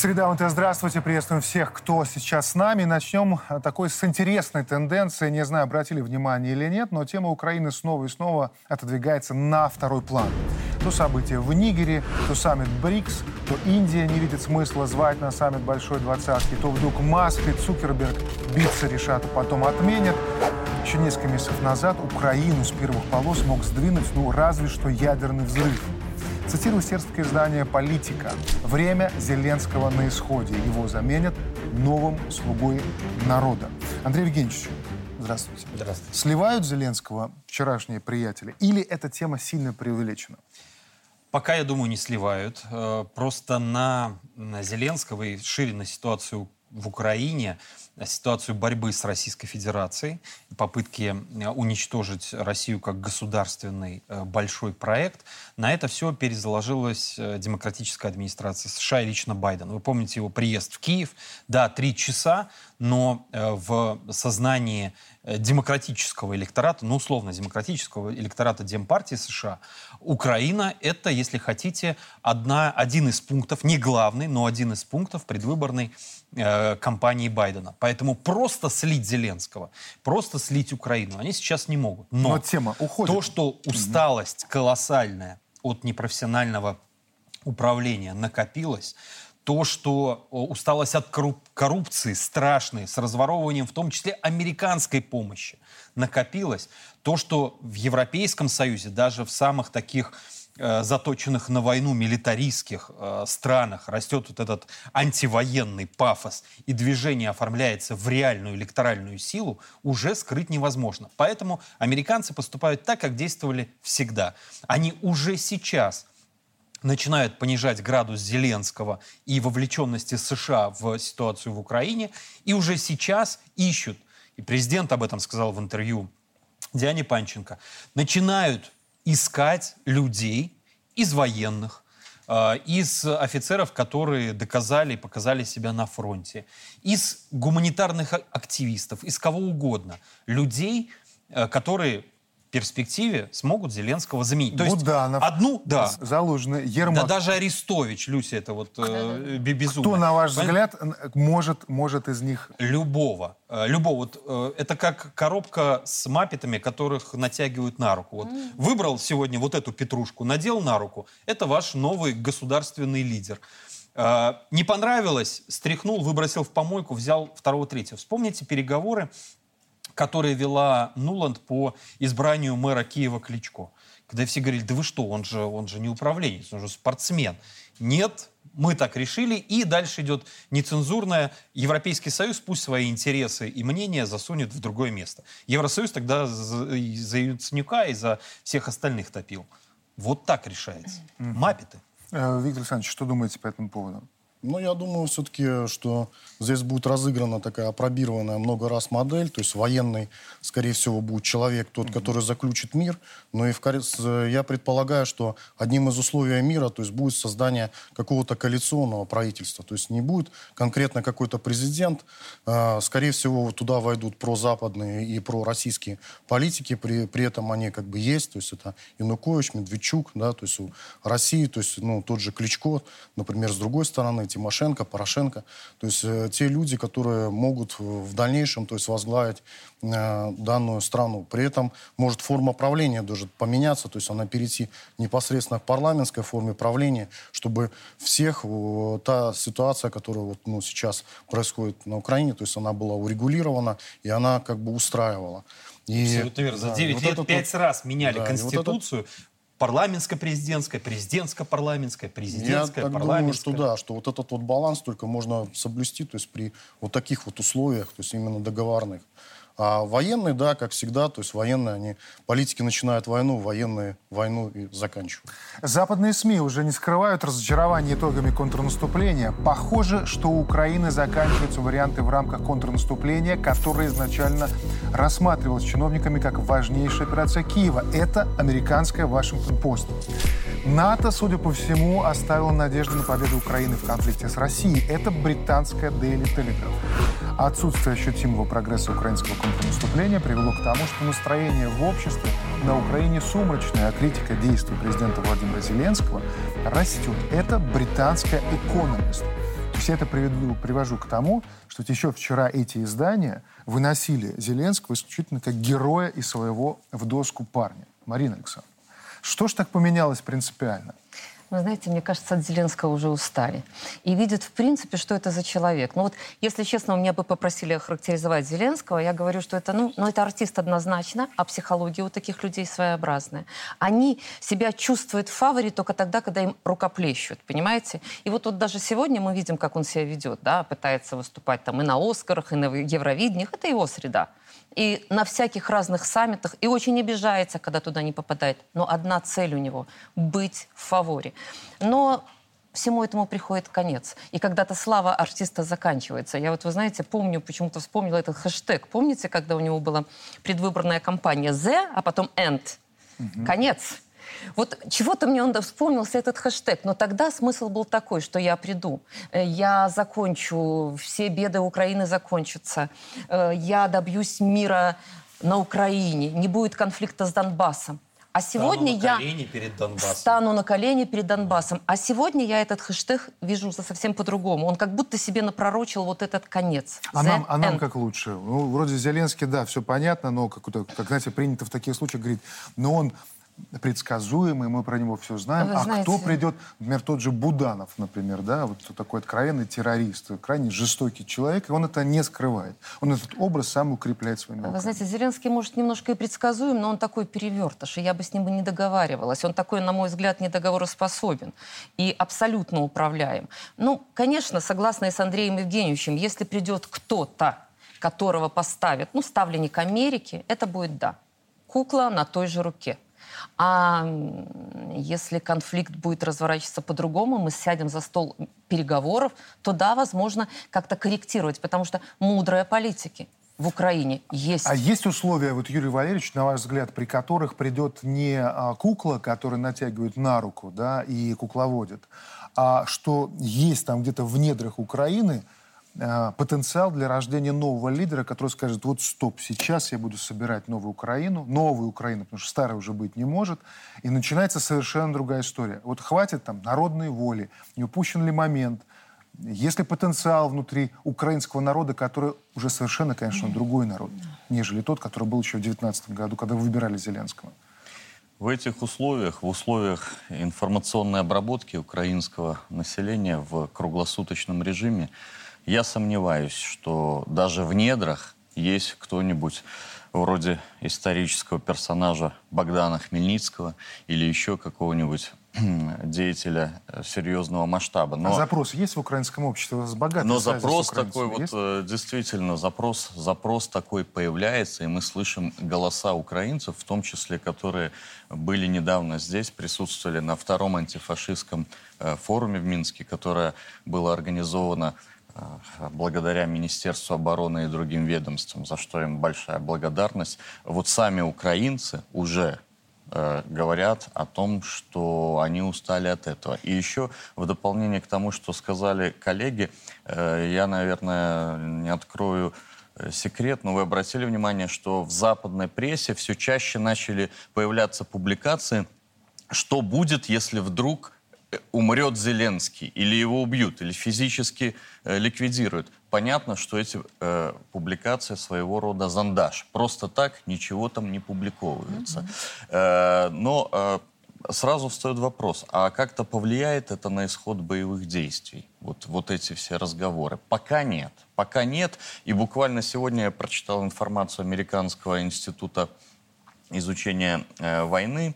Среда МТ, здравствуйте, приветствуем всех, кто сейчас с нами. Начнем э, такой с интересной тенденции. Не знаю, обратили внимание или нет, но тема Украины снова и снова отодвигается на второй план. То события в Нигере, то саммит БРИКС, то Индия не видит смысла звать на саммит Большой Двадцатки, то вдруг Маск и Цукерберг биться решат, а потом отменят. Еще несколько месяцев назад Украину с первых полос мог сдвинуть, ну, разве что ядерный взрыв. Цитирую сербское издание «Политика». Время Зеленского на исходе. Его заменят новым слугой народа. Андрей Евгеньевич, здравствуйте. Здравствуйте. Сливают Зеленского вчерашние приятели? Или эта тема сильно преувеличена? Пока, я думаю, не сливают. Э, просто на, на Зеленского и шире на ситуацию в Украине ситуацию борьбы с Российской Федерацией, попытки э, уничтожить Россию как государственный э, большой проект, на это все перезаложилась э, демократическая администрация США и лично Байден. Вы помните его приезд в Киев? Да, три часа, но в сознании демократического электората, ну, условно, демократического электората Демпартии США, Украина — это, если хотите, одна, один из пунктов, не главный, но один из пунктов предвыборной э, кампании Байдена. Поэтому просто слить Зеленского, просто слить Украину они сейчас не могут. Но, Но тема уходит. То, что усталость колоссальная от непрофессионального управления накопилась, то, что усталость от коррупции страшной, с разворовыванием в том числе американской помощи накопилась, то, что в Европейском Союзе, даже в самых таких Э, заточенных на войну милитаристских э, странах растет вот этот антивоенный пафос и движение оформляется в реальную электоральную силу, уже скрыть невозможно. Поэтому американцы поступают так, как действовали всегда. Они уже сейчас начинают понижать градус Зеленского и вовлеченности США в ситуацию в Украине, и уже сейчас ищут, и президент об этом сказал в интервью Диане Панченко, начинают искать людей из военных, э, из офицеров, которые доказали и показали себя на фронте, из гуманитарных активистов, из кого угодно. Людей, э, которые перспективе смогут Зеленского заменить. То Буданов, есть одну, да. Залужный, Ермак. Да даже Арестович, Люся, это вот э, безумно. Кто, на ваш взгляд, может, может из них... Любого. Э, любого. Вот, э, это как коробка с маппетами, которых натягивают на руку. Вот, mm. Выбрал сегодня вот эту петрушку, надел на руку. Это ваш новый государственный лидер. Э, не понравилось, стряхнул, выбросил в помойку, взял второго, третьего. Вспомните переговоры которые вела Нуланд по избранию мэра Киева Кличко. Когда все говорили, да вы что, он же, он же не управленец, он же спортсмен. Нет, мы так решили, и дальше идет нецензурное. Европейский Союз пусть свои интересы и мнения засунет в другое место. Евросоюз тогда за, за Яценюка и за всех остальных топил. Вот так решается. Маппеты. Э, Виктор Александрович, что думаете по этому поводу? Ну, я думаю все-таки, что здесь будет разыграна такая опробированная много раз модель, то есть военный, скорее всего, будет человек тот, mm-hmm. который заключит мир, но и в, я предполагаю, что одним из условий мира, то есть будет создание какого-то коалиционного правительства, то есть не будет конкретно какой-то президент, э, скорее всего, туда войдут прозападные и пророссийские политики, при, при этом они как бы есть, то есть это Янукович, Медведчук, да, то есть у России, то есть, ну, тот же Кличко, например, с другой стороны, Тимошенко, Порошенко. То есть э, те люди, которые могут в дальнейшем то есть, возглавить э, данную страну. При этом может форма правления даже поменяться, то есть она перейти непосредственно к парламентской форме правления, чтобы всех э, та ситуация, которая вот, ну, сейчас происходит на Украине, то есть она была урегулирована и она как бы устраивала. И, Абсолютно верно. За 9 да, лет вот 5 вот, раз меняли да, Конституцию. Вот это, парламентско-президентская, президентско-парламентская, президентская, Я парламентская. думаю, что да, что вот этот вот баланс только можно соблюсти, то есть при вот таких вот условиях, то есть именно договорных. А военные, да, как всегда, то есть военные, они, политики начинают войну, военные войну и заканчивают. Западные СМИ уже не скрывают разочарование итогами контрнаступления. Похоже, что у Украины заканчиваются варианты в рамках контрнаступления, которые изначально рассматривалась чиновниками как важнейшая операция Киева. Это американская Вашингтон-Пост. НАТО, судя по всему, оставила надежду на победу Украины в конфликте с Россией. Это британская Daily Telegraph. Отсутствие ощутимого прогресса украинского контрнаступления привело к тому, что настроение в обществе на Украине сумрачное, а критика действий президента Владимира Зеленского растет. Это британская Economist. все это приведу, привожу к тому, что еще вчера эти издания выносили Зеленского исключительно как героя и своего в доску парня. Марина Александровна, что ж так поменялось принципиально? Вы знаете, мне кажется, от Зеленского уже устали. И видят, в принципе, что это за человек. Ну вот, если честно, у меня бы попросили охарактеризовать Зеленского, я говорю, что это, ну, ну, это артист однозначно, а психология у таких людей своеобразная. Они себя чувствуют в фаворе только тогда, когда им рукоплещут, понимаете? И вот, вот даже сегодня мы видим, как он себя ведет, да, пытается выступать там и на Оскарах, и на Евровидениях. Это его среда и на всяких разных саммитах, и очень обижается, когда туда не попадает. Но одна цель у него — быть в фаворе. Но всему этому приходит конец. И когда-то слава артиста заканчивается. Я вот, вы знаете, помню, почему-то вспомнила этот хэштег. Помните, когда у него была предвыборная кампания «The», а потом «End»? Угу. Конец. Вот чего-то мне он вспомнился этот хэштег, но тогда смысл был такой, что я приду, э, я закончу, все беды Украины закончатся, э, я добьюсь мира на Украине, не будет конфликта с Донбассом. А сегодня стану на я перед Донбассом. стану на колени перед Донбассом. А сегодня я этот хэштег вижу совсем по-другому. Он как будто себе напророчил вот этот конец. А нам, а нам как лучше? Ну, вроде Зеленский, да, все понятно, но, как, как знаете, принято в таких случаях говорить, но он предсказуемый, мы про него все знаем. Вы а знаете... кто придет, например, тот же Буданов, например, да, вот такой откровенный террорист, крайне жестокий человек, и он это не скрывает. Он этот образ сам укрепляет своими руками. Вы знаете, Зеленский, может, немножко и предсказуем, но он такой перевертыш, и я бы с ним не договаривалась. Он такой, на мой взгляд, недоговороспособен и абсолютно управляем. Ну, конечно, согласно и с Андреем Евгеньевичем, если придет кто-то, которого поставят, ну, ставленник Америки, это будет да. Кукла на той же руке. А если конфликт будет разворачиваться по-другому, мы сядем за стол переговоров, то да, возможно, как-то корректировать, потому что мудрые политики в Украине есть. А есть условия, вот, Юрий Валерьевич, на ваш взгляд, при которых придет не а, кукла, которая натягивает на руку, да, и кукловодит, а что есть там где-то в недрах Украины – потенциал для рождения нового лидера, который скажет, вот стоп, сейчас я буду собирать новую Украину, новую Украину, потому что старая уже быть не может, и начинается совершенно другая история. Вот хватит там народной воли, не упущен ли момент, есть ли потенциал внутри украинского народа, который уже совершенно, конечно, другой народ, нежели тот, который был еще в 2019 году, когда вы выбирали Зеленского? В этих условиях, в условиях информационной обработки украинского населения в круглосуточном режиме, я сомневаюсь, что даже в недрах есть кто-нибудь вроде исторического персонажа Богдана Хмельницкого или еще какого-нибудь деятеля э, серьезного масштаба. Но, а запрос есть в украинском обществе? С богатой но запрос такой есть? вот, э, действительно, запрос, запрос такой появляется, и мы слышим голоса украинцев, в том числе, которые были недавно здесь, присутствовали на втором антифашистском э, форуме в Минске, которое было организовано Э, благодаря Министерству обороны и другим ведомствам, за что им большая благодарность. Вот сами украинцы уже э, говорят о том, что они устали от этого. И еще в дополнение к тому, что сказали коллеги, э, я, наверное, не открою э, секрет, но вы обратили внимание, что в западной прессе все чаще начали появляться публикации, что будет, если вдруг умрет Зеленский, или его убьют, или физически э, ликвидируют. Понятно, что эти э, публикации своего рода зондаж. Просто так ничего там не публиковывается. Mm-hmm. Э, но э, сразу встает вопрос, а как-то повлияет это на исход боевых действий? Вот, вот эти все разговоры. Пока нет. Пока нет. И буквально сегодня я прочитал информацию Американского института изучения э, войны,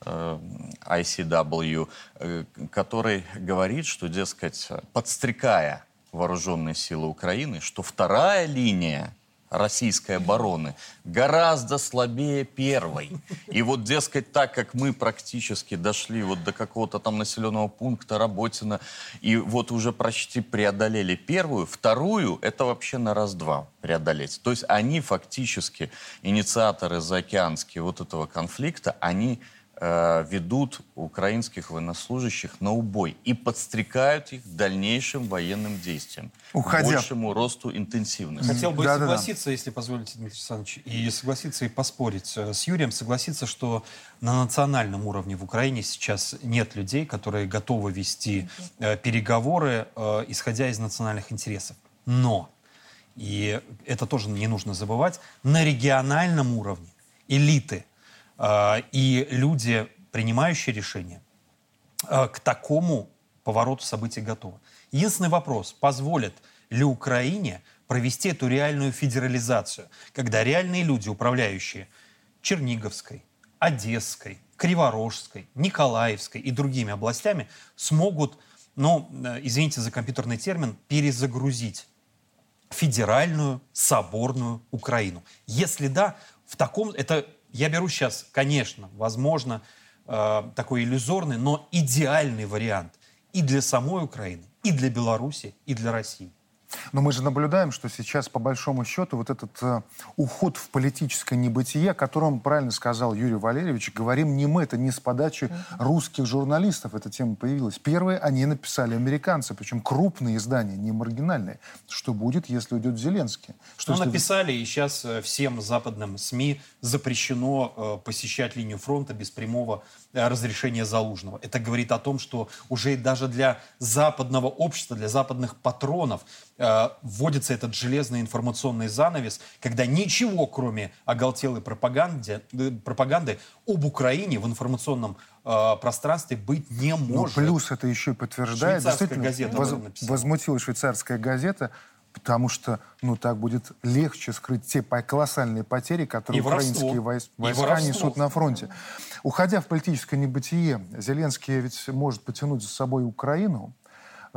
ICW, э, который говорит, что, дескать, подстрекая вооруженные силы Украины, что вторая линия российской обороны гораздо слабее первой. И вот, дескать, так как мы практически дошли вот до какого-то там населенного пункта Работина, и вот уже почти преодолели первую, вторую это вообще на раз-два преодолеть. То есть они фактически, инициаторы заокеанские вот этого конфликта, они э, ведут украинских военнослужащих на убой и подстрекают их к дальнейшим военным действиям, Уходя. к большему росту интенсивности. Хотел бы Да-да-да. согласиться, если позволите, Дмитрий Александрович, и согласиться и поспорить э, с Юрием, согласиться, что на национальном уровне в Украине сейчас нет людей, которые готовы вести э, переговоры, э, исходя из национальных интересов. Но, и это тоже не нужно забывать, на региональном уровне элиты э, и люди, принимающие решения, э, к такому повороту событий готовы. Единственный вопрос, позволит ли Украине провести эту реальную федерализацию, когда реальные люди, управляющие Черниговской, Одесской, Криворожской, Николаевской и другими областями, смогут, ну, э, извините за компьютерный термин, перезагрузить федеральную соборную Украину? Если да, в таком... Это я беру сейчас, конечно, возможно, э, такой иллюзорный, но идеальный вариант и для самой Украины, и для Беларуси, и для России. Но мы же наблюдаем, что сейчас, по большому счету, вот этот э, уход в политическое небытие, о котором правильно сказал Юрий Валерьевич, говорим не мы, это не с подачи русских журналистов эта тема появилась. Первые они написали американцы, причем крупные издания, не маргинальные. Что будет, если уйдет Зеленский? Что Ну, если- написали, и сейчас э, всем западным СМИ запрещено э, посещать линию фронта без прямого э, разрешения Залужного. Это говорит о том, что уже даже для западного общества, для западных патронов э, вводится этот железный информационный занавес, когда ничего, кроме оголтелой пропаганды, э, пропаганды об Украине в информационном э, пространстве быть не Ну, может. плюс это еще и подтверждает. Швейцарская газета воз- возмутилась швейцарская газета, потому что, ну, так будет легче скрыть те колоссальные потери, которые И украинские войска воровство. несут на фронте. Уходя в политическое небытие, Зеленский ведь может потянуть за собой Украину,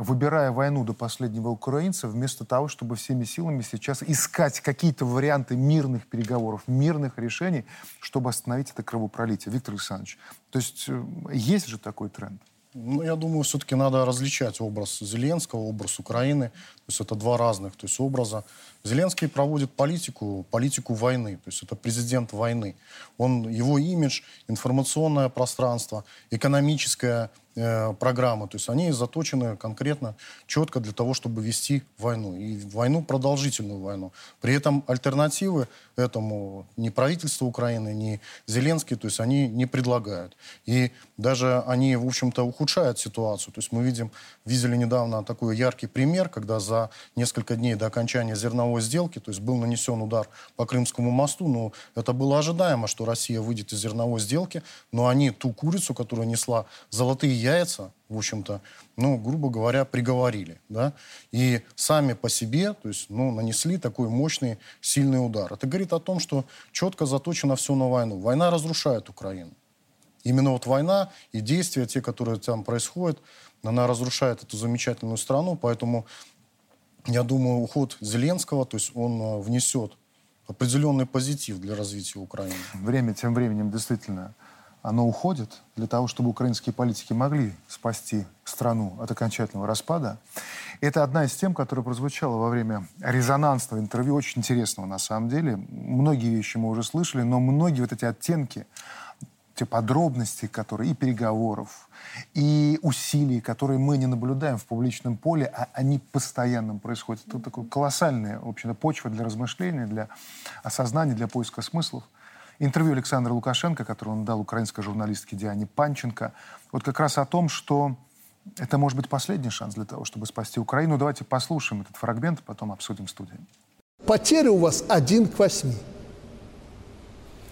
выбирая войну до последнего украинца, вместо того, чтобы всеми силами сейчас искать какие-то варианты мирных переговоров, мирных решений, чтобы остановить это кровопролитие. Виктор Александрович, то есть э, есть же такой тренд? Ну, я думаю, все-таки надо различать образ Зеленского, образ Украины. То есть это два разных то есть образа. Зеленский проводит политику, политику войны. То есть это президент войны. Он, его имидж, информационное пространство, экономическая э, программа. То есть они заточены конкретно, четко для того, чтобы вести войну. И войну, продолжительную войну. При этом альтернативы этому ни правительство Украины, ни Зеленский, то есть они не предлагают. И даже они, в общем-то, ухудшают ситуацию. То есть мы видим, видели недавно такой яркий пример, когда за несколько дней до окончания зерновой сделки, то есть был нанесен удар по Крымскому мосту, но это было ожидаемо, что Россия выйдет из зерновой сделки, но они ту курицу, которая несла золотые яйца, в общем-то, ну, грубо говоря, приговорили, да, и сами по себе, то есть, ну, нанесли такой мощный, сильный удар. Это говорит о том, что четко заточено все на войну. Война разрушает Украину. Именно вот война и действия, те, которые там происходят, она разрушает эту замечательную страну, поэтому я думаю, уход Зеленского, то есть он э, внесет определенный позитив для развития Украины. Время тем временем действительно оно уходит для того, чтобы украинские политики могли спасти страну от окончательного распада. Это одна из тем, которая прозвучала во время резонансного интервью, очень интересного на самом деле. Многие вещи мы уже слышали, но многие вот эти оттенки, те подробности, которые и переговоров, и усилий, которые мы не наблюдаем в публичном поле, а они постоянно происходят. Это такая колоссальная, в общем-то, почва для размышления, для осознания, для поиска смыслов. Интервью Александра Лукашенко, которое он дал украинской журналистке Диане Панченко, вот как раз о том, что это может быть последний шанс для того, чтобы спасти Украину. Давайте послушаем этот фрагмент, потом обсудим в студии. Потери у вас один к восьми.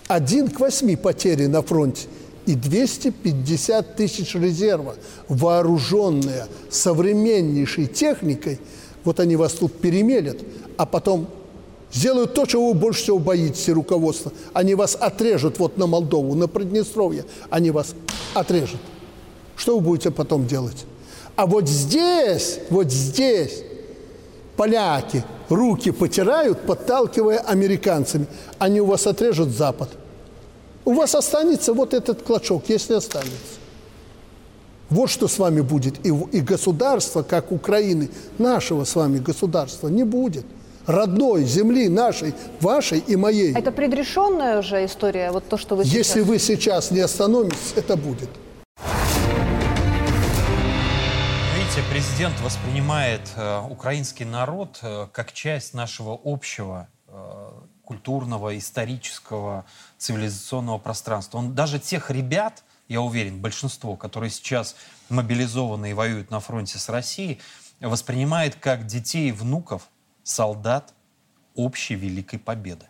Один к восьми потери на фронте. И 250 тысяч резерва, вооруженные современнейшей техникой, вот они вас тут перемелят, а потом сделают то, чего вы больше всего боитесь, руководство. Они вас отрежут вот на Молдову, на Приднестровье. Они вас отрежут. Что вы будете потом делать? А вот здесь, вот здесь поляки руки потирают, подталкивая американцами. Они у вас отрежут Запад. У вас останется вот этот клочок, если останется. Вот что с вами будет. И, и государства, как Украины, нашего с вами государства, не будет. Родной земли нашей, вашей и моей. Это предрешенная уже история, вот то, что вы Если сейчас... вы сейчас не остановитесь, это будет. Видите, президент воспринимает э, украинский народ э, как часть нашего общего э, культурного, исторического, цивилизационного пространства. Он даже тех ребят, я уверен, большинство, которые сейчас мобилизованы и воюют на фронте с Россией, воспринимает как детей и внуков солдат общей великой победы.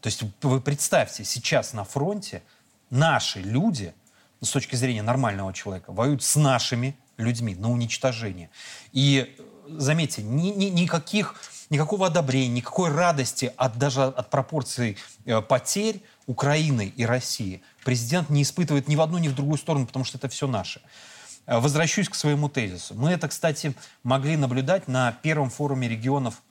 То есть вы представьте, сейчас на фронте наши люди, с точки зрения нормального человека, воюют с нашими людьми на уничтожение. И заметьте, ни, ни, никаких, никакого одобрения, никакой радости от даже от пропорций э, потерь Украины и России президент не испытывает ни в одну, ни в другую сторону, потому что это все наше. Э, Возвращусь к своему тезису. Мы это, кстати, могли наблюдать на первом форуме регионов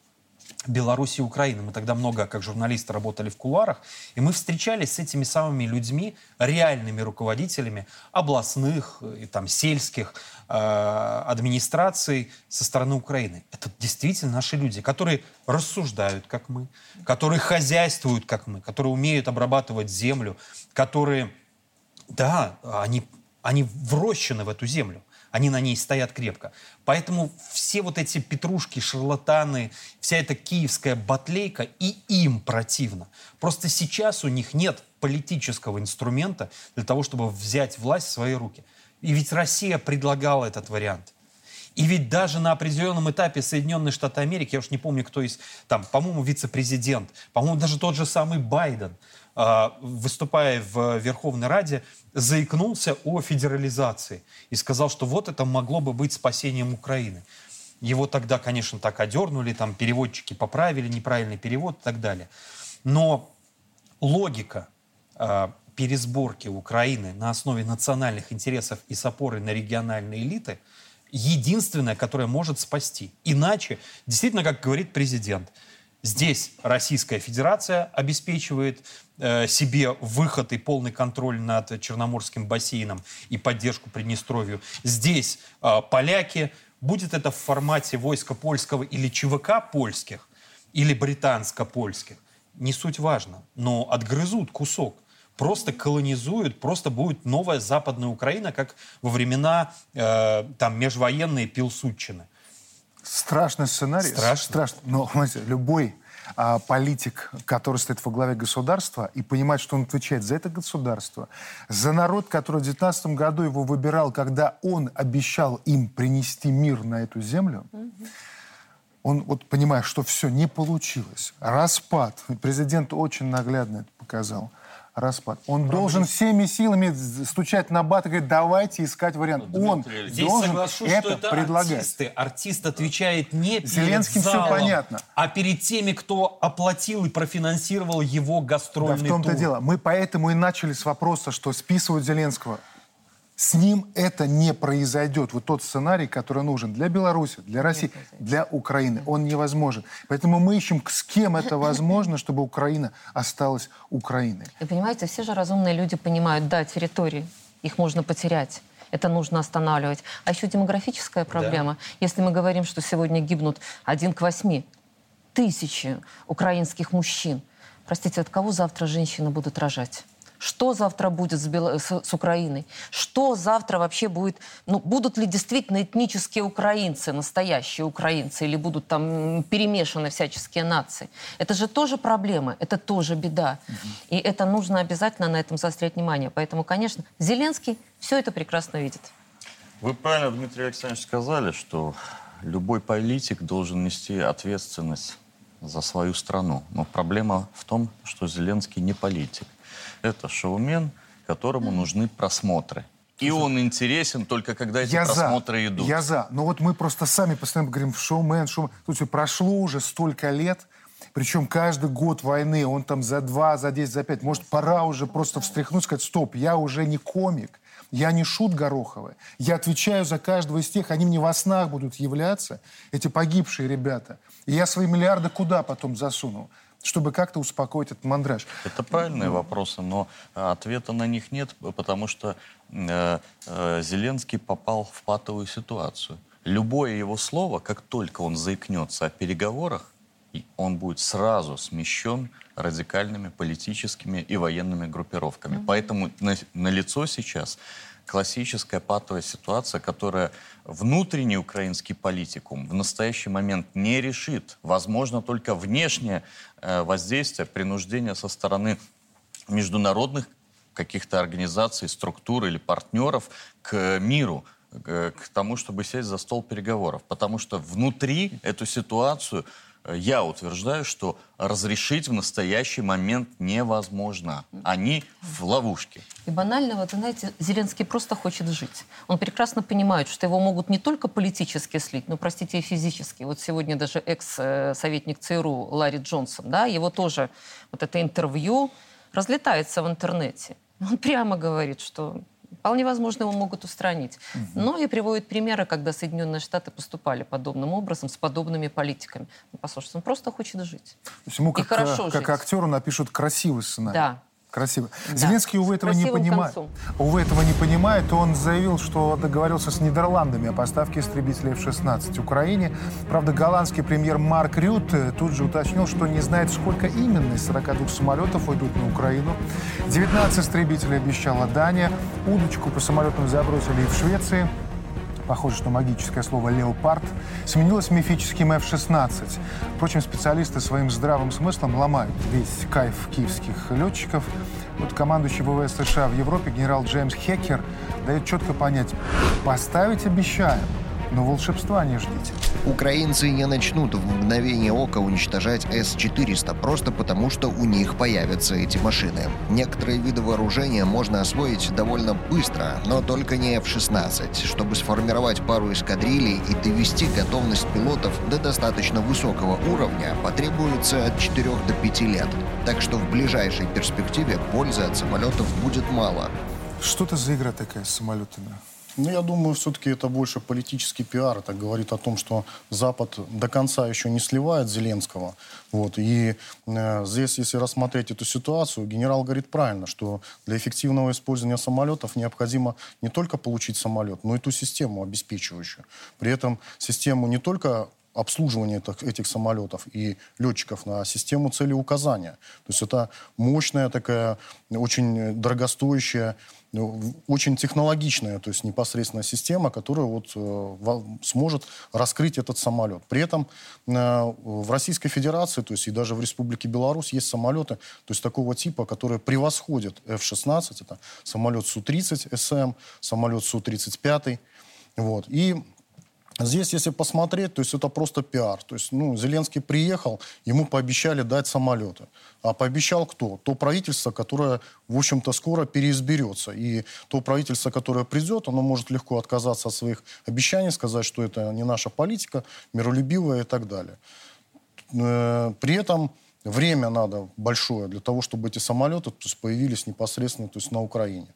Беларуси и Украины. Мы тогда много, как журналисты, работали в кулуарах, и мы встречались с этими самыми людьми, реальными руководителями областных и там сельских э, администраций со стороны Украины. Это действительно наши люди, которые рассуждают, как мы, которые хозяйствуют, как мы, которые умеют обрабатывать землю, которые, да, они, они врощены в эту землю они на ней стоят крепко. Поэтому все вот эти петрушки, шарлатаны, вся эта киевская батлейка, и им противно. Просто сейчас у них нет политического инструмента для того, чтобы взять власть в свои руки. И ведь Россия предлагала этот вариант. И ведь даже на определенном этапе Соединенные Штаты Америки, я уж не помню, кто из, там, по-моему, вице-президент, по-моему, даже тот же самый Байден, выступая в Верховной Раде, заикнулся о федерализации и сказал, что вот это могло бы быть спасением Украины. Его тогда, конечно, так одернули, там переводчики поправили неправильный перевод и так далее. Но логика э, пересборки Украины на основе национальных интересов и с опорой на региональные элиты единственная, которая может спасти. Иначе, действительно, как говорит президент, Здесь Российская Федерация обеспечивает э, себе выход и полный контроль над Черноморским бассейном и поддержку Приднестровью. Здесь э, поляки, будет это в формате войска польского или ЧВК польских, или британско-польских, не суть важно, но отгрызут кусок просто колонизуют, просто будет новая Западная Украина, как во времена э, там межвоенные Пилсудчины. Страшный сценарий. Страшный. Страшный. Но, знаете, любой а, политик, который стоит во главе государства и понимает, что он отвечает за это государство, за народ, который в 19 году его выбирал, когда он обещал им принести мир на эту землю, он вот понимает, что все не получилось. Распад. Президент очень наглядно это показал распад. Он должен всеми силами стучать на бат и говорить, давайте искать вариант. Он Здесь должен соглашусь, это, что это предлагать. артисты. Артист отвечает не перед Зеленским залом, понятно. а перед теми, кто оплатил и профинансировал его Да гастрольный в том-то тур. дело. Мы поэтому и начали с вопроса, что списывают Зеленского. С ним это не произойдет. Вот тот сценарий, который нужен для Беларуси, для России, для Украины, он невозможен. Поэтому мы ищем, с кем это возможно, чтобы Украина осталась Украиной. И понимаете, все же разумные люди понимают, да, территории, их можно потерять. Это нужно останавливать. А еще демографическая проблема. Если мы говорим, что сегодня гибнут один к восьми тысячи украинских мужчин, простите, от кого завтра женщины будут рожать? Что завтра будет с, Бел- с, с Украиной? Что завтра вообще будет? Ну, будут ли действительно этнические украинцы, настоящие украинцы, или будут там перемешаны всяческие нации? Это же тоже проблема, это тоже беда. И это нужно обязательно на этом заострять внимание. Поэтому, конечно, Зеленский все это прекрасно видит. Вы правильно, Дмитрий Александрович, сказали, что любой политик должен нести ответственность за свою страну. Но проблема в том, что Зеленский не политик. Это шоумен, которому нужны просмотры. И он интересен только когда эти Я за, просмотры идут. я за. Но вот мы просто сами постоянно говорим, шоумен, шоумен. Слушайте, прошло уже столько лет, причем каждый год войны, он там за два, за десять, за пять. Может, пора уже просто встряхнуть, сказать, стоп, я уже не комик, я не шут Гороховый. Я отвечаю за каждого из тех, они мне во снах будут являться, эти погибшие ребята. И я свои миллиарды куда потом засуну? чтобы как-то успокоить этот мандраж. Это правильные вопросы, но э, ответа на них нет, потому что э, э, Зеленский попал в патовую ситуацию. Любое его слово, как только он заикнется о переговорах, он будет сразу смещен радикальными политическими и военными группировками. Mm-hmm. Поэтому на, на лицо сейчас классическая патовая ситуация, которая внутренний украинский политикум в настоящий момент не решит. Возможно, только внешнее э, воздействие, принуждение со стороны международных каких-то организаций, структур или партнеров к миру, к тому, чтобы сесть за стол переговоров. Потому что внутри эту ситуацию э, я утверждаю, что разрешить в настоящий момент невозможно. Они в ловушке. И банально, вот, знаете, Зеленский просто хочет жить. Он прекрасно понимает, что его могут не только политически слить, но, простите, и физически. Вот сегодня даже экс-советник ЦРУ Ларри Джонсон, да, его тоже вот это интервью разлетается в интернете. Он прямо говорит, что вполне возможно, его могут устранить. Угу. Но и приводит примеры, когда Соединенные Штаты поступали подобным образом, с подобными политиками. Ну, послушайте, он просто хочет жить. То есть ему как, хорошо как жить. актеру напишут красивый сценарий. Да. Красиво. Да. Зеленский, увы, этого не понимает. Увы, этого не понимает. Он заявил, что договорился с Нидерландами о поставке истребителей F-16 Украине. Правда, голландский премьер Марк Рют тут же уточнил, что не знает, сколько именно из 42 самолетов уйдут на Украину. 19 истребителей обещала Дания. Удочку по самолетам забросили и в Швеции похоже, что магическое слово «леопард», сменилось мифическим F-16. Впрочем, специалисты своим здравым смыслом ломают весь кайф киевских летчиков. Вот командующий ВВС США в Европе генерал Джеймс Хекер дает четко понять, поставить обещаем, но волшебства не ждите. Украинцы не начнут в мгновение ока уничтожать С-400, просто потому что у них появятся эти машины. Некоторые виды вооружения можно освоить довольно быстро, но только не F-16. Чтобы сформировать пару эскадрилей и довести готовность пилотов до достаточно высокого уровня, потребуется от 4 до 5 лет. Так что в ближайшей перспективе пользы от самолетов будет мало. Что это за игра такая с самолетами? Ну, я думаю, все-таки это больше политический пиар. Это говорит о том, что Запад до конца еще не сливает Зеленского. Вот. И э, здесь, если рассмотреть эту ситуацию, генерал говорит правильно, что для эффективного использования самолетов необходимо не только получить самолет, но и ту систему обеспечивающую. При этом систему не только обслуживания этих, этих самолетов и летчиков на систему целеуказания. То есть это мощная такая, очень дорогостоящая очень технологичная, то есть непосредственно система, которая вот э, сможет раскрыть этот самолет. При этом э, в Российской Федерации, то есть и даже в Республике Беларусь есть самолеты, то есть такого типа, которые превосходят F-16, это самолет Су-30СМ, самолет Су-35, вот. И Здесь, если посмотреть, то есть это просто пиар. То есть, ну, Зеленский приехал, ему пообещали дать самолеты. А пообещал кто? То правительство, которое, в общем-то, скоро переизберется. И то правительство, которое придет, оно может легко отказаться от своих обещаний, сказать, что это не наша политика, миролюбивая и так далее. Э, при этом время надо большое для того, чтобы эти самолеты то есть, появились непосредственно то есть, на Украине.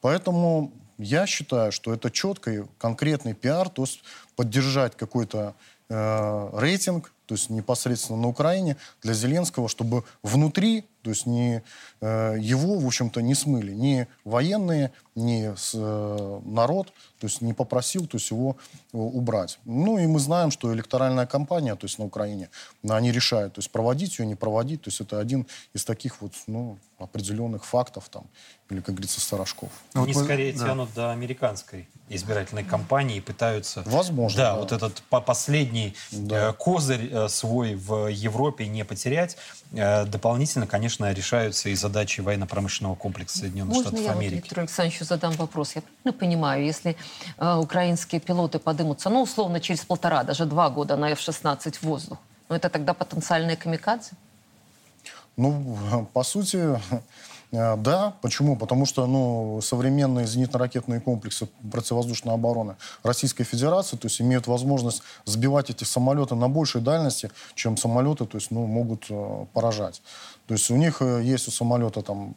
Поэтому я считаю, что это четкий, конкретный пиар, то есть поддержать какой-то э, рейтинг, то есть непосредственно на Украине для Зеленского, чтобы внутри, то есть не, э, его, в общем-то, не смыли ни военные, ни с, э, народ, то есть не попросил, то есть его э, убрать. Ну и мы знаем, что электоральная кампания, то есть на Украине, они решают, то есть проводить ее, не проводить, то есть это один из таких вот, ну, определенных фактов там, или, как говорится, сторожков. Ну, Они вот скорее да. тянут до американской избирательной кампании и пытаются... Возможно, да. да. вот этот последний да. Козырь свой в Европе не потерять. Дополнительно, конечно, решаются и задачи военно-промышленного комплекса Соединенных Можно Штатов я Америки. Вот Виктору Александровичу задам вопрос? Я правильно понимаю, если э, украинские пилоты подымутся, ну, условно, через полтора, даже два года на F-16 в воздух, ну, это тогда потенциальные камикадзе? Ну, по сути, да. Почему? Потому что ну, современные зенитно-ракетные комплексы противовоздушной обороны Российской Федерации то есть, имеют возможность сбивать эти самолеты на большей дальности, чем самолеты то есть, ну, могут э, поражать. То есть у них э, есть у самолета там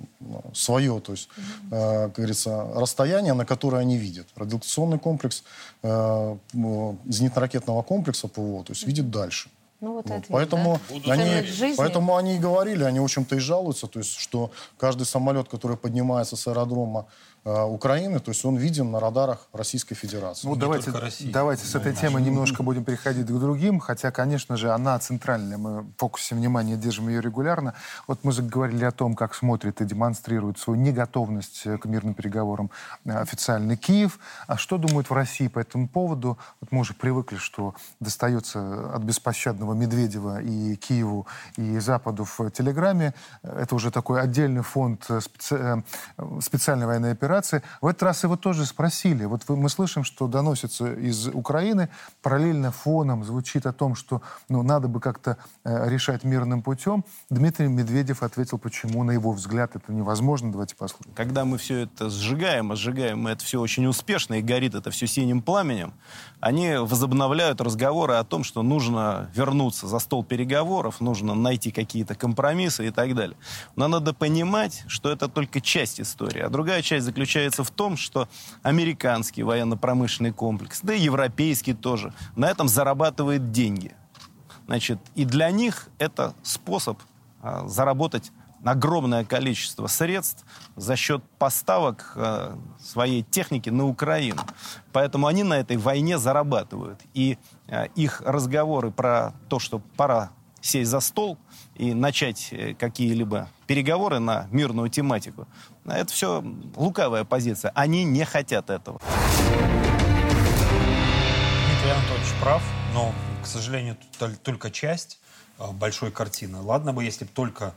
свое, то есть, э, как говорится, расстояние, на которое они видят. Радиационный комплекс э, зенитно-ракетного комплекса ПВО, то есть видит дальше. Ну, вот вот. Поэтому, да? они, поэтому они и говорили, они, в общем-то, и жалуются, то есть, что каждый самолет, который поднимается с аэродрома Украины, то есть он виден на радарах Российской Федерации. Ну, давайте, давайте с этой темы немножко будем переходить к другим, хотя, конечно же, она центральная, мы в фокусе внимания держим ее регулярно. Вот мы заговорили о том, как смотрит и демонстрирует свою неготовность к мирным переговорам э, официальный Киев. А что думают в России по этому поводу? Вот мы уже привыкли, что достается от беспощадного Медведева и Киеву, и Западу в Телеграме. Это уже такой отдельный фонд э, специ... Э, специальной военной операции. В этот раз его тоже спросили. Вот мы слышим, что доносится из Украины, параллельно фоном звучит о том, что ну, надо бы как-то э, решать мирным путем. Дмитрий Медведев ответил, почему, на его взгляд, это невозможно. Давайте послушаем. Когда мы все это сжигаем, а сжигаем мы это все очень успешно, и горит это все синим пламенем, они возобновляют разговоры о том, что нужно вернуться за стол переговоров, нужно найти какие-то компромиссы и так далее. Но надо понимать, что это только часть истории. А другая часть заключается в том, что американский военно-промышленный комплекс, да и европейский тоже, на этом зарабатывает деньги. Значит, и для них это способ а, заработать огромное количество средств за счет поставок э, своей техники на Украину. Поэтому они на этой войне зарабатывают. И э, их разговоры про то, что пора сесть за стол и начать э, какие-либо переговоры на мирную тематику, это все лукавая позиция. Они не хотят этого. Дмитрий Анатольевич прав, но, к сожалению, только часть э, большой картины. Ладно бы, если бы только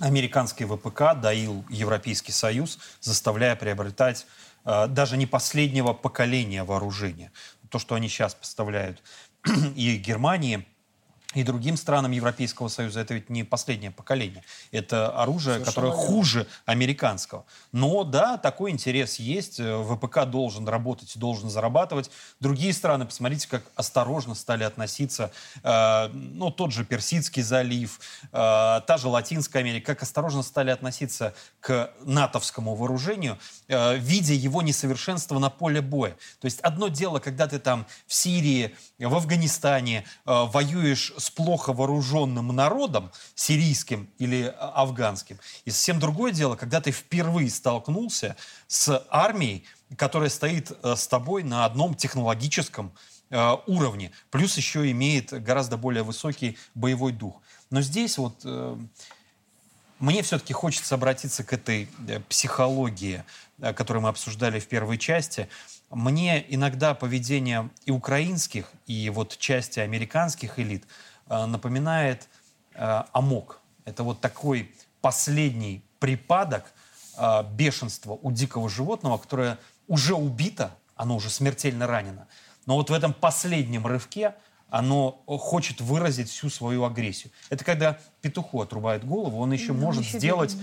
американский ВПК доил Европейский Союз, заставляя приобретать э, даже не последнего поколения вооружения. То, что они сейчас поставляют и Германии, и другим странам Европейского Союза это ведь не последнее поколение. Это оружие, Совершенно которое верно. хуже американского. Но да, такой интерес есть. Э, ВПК должен работать, должен зарабатывать. Другие страны, посмотрите, как осторожно стали относиться. Э, ну, тот же Персидский залив, э, та же Латинская Америка, как осторожно стали относиться к натовскому вооружению, видя его несовершенство на поле боя. То есть одно дело, когда ты там в Сирии, в Афганистане воюешь с плохо вооруженным народом, сирийским или а, афганским. И совсем другое дело, когда ты впервые столкнулся с армией, которая стоит э, с тобой на одном технологическом э, уровне, плюс еще имеет гораздо более высокий боевой дух. Но здесь вот э, мне все-таки хочется обратиться к этой психологии, которую мы обсуждали в первой части. Мне иногда поведение и украинских, и вот части американских элит – напоминает э, амок. Это вот такой последний припадок э, бешенства у дикого животного, которое уже убито, оно уже смертельно ранено. Но вот в этом последнем рывке оно хочет выразить всю свою агрессию. Это когда петуху отрубает голову, он еще ну, может еще сделать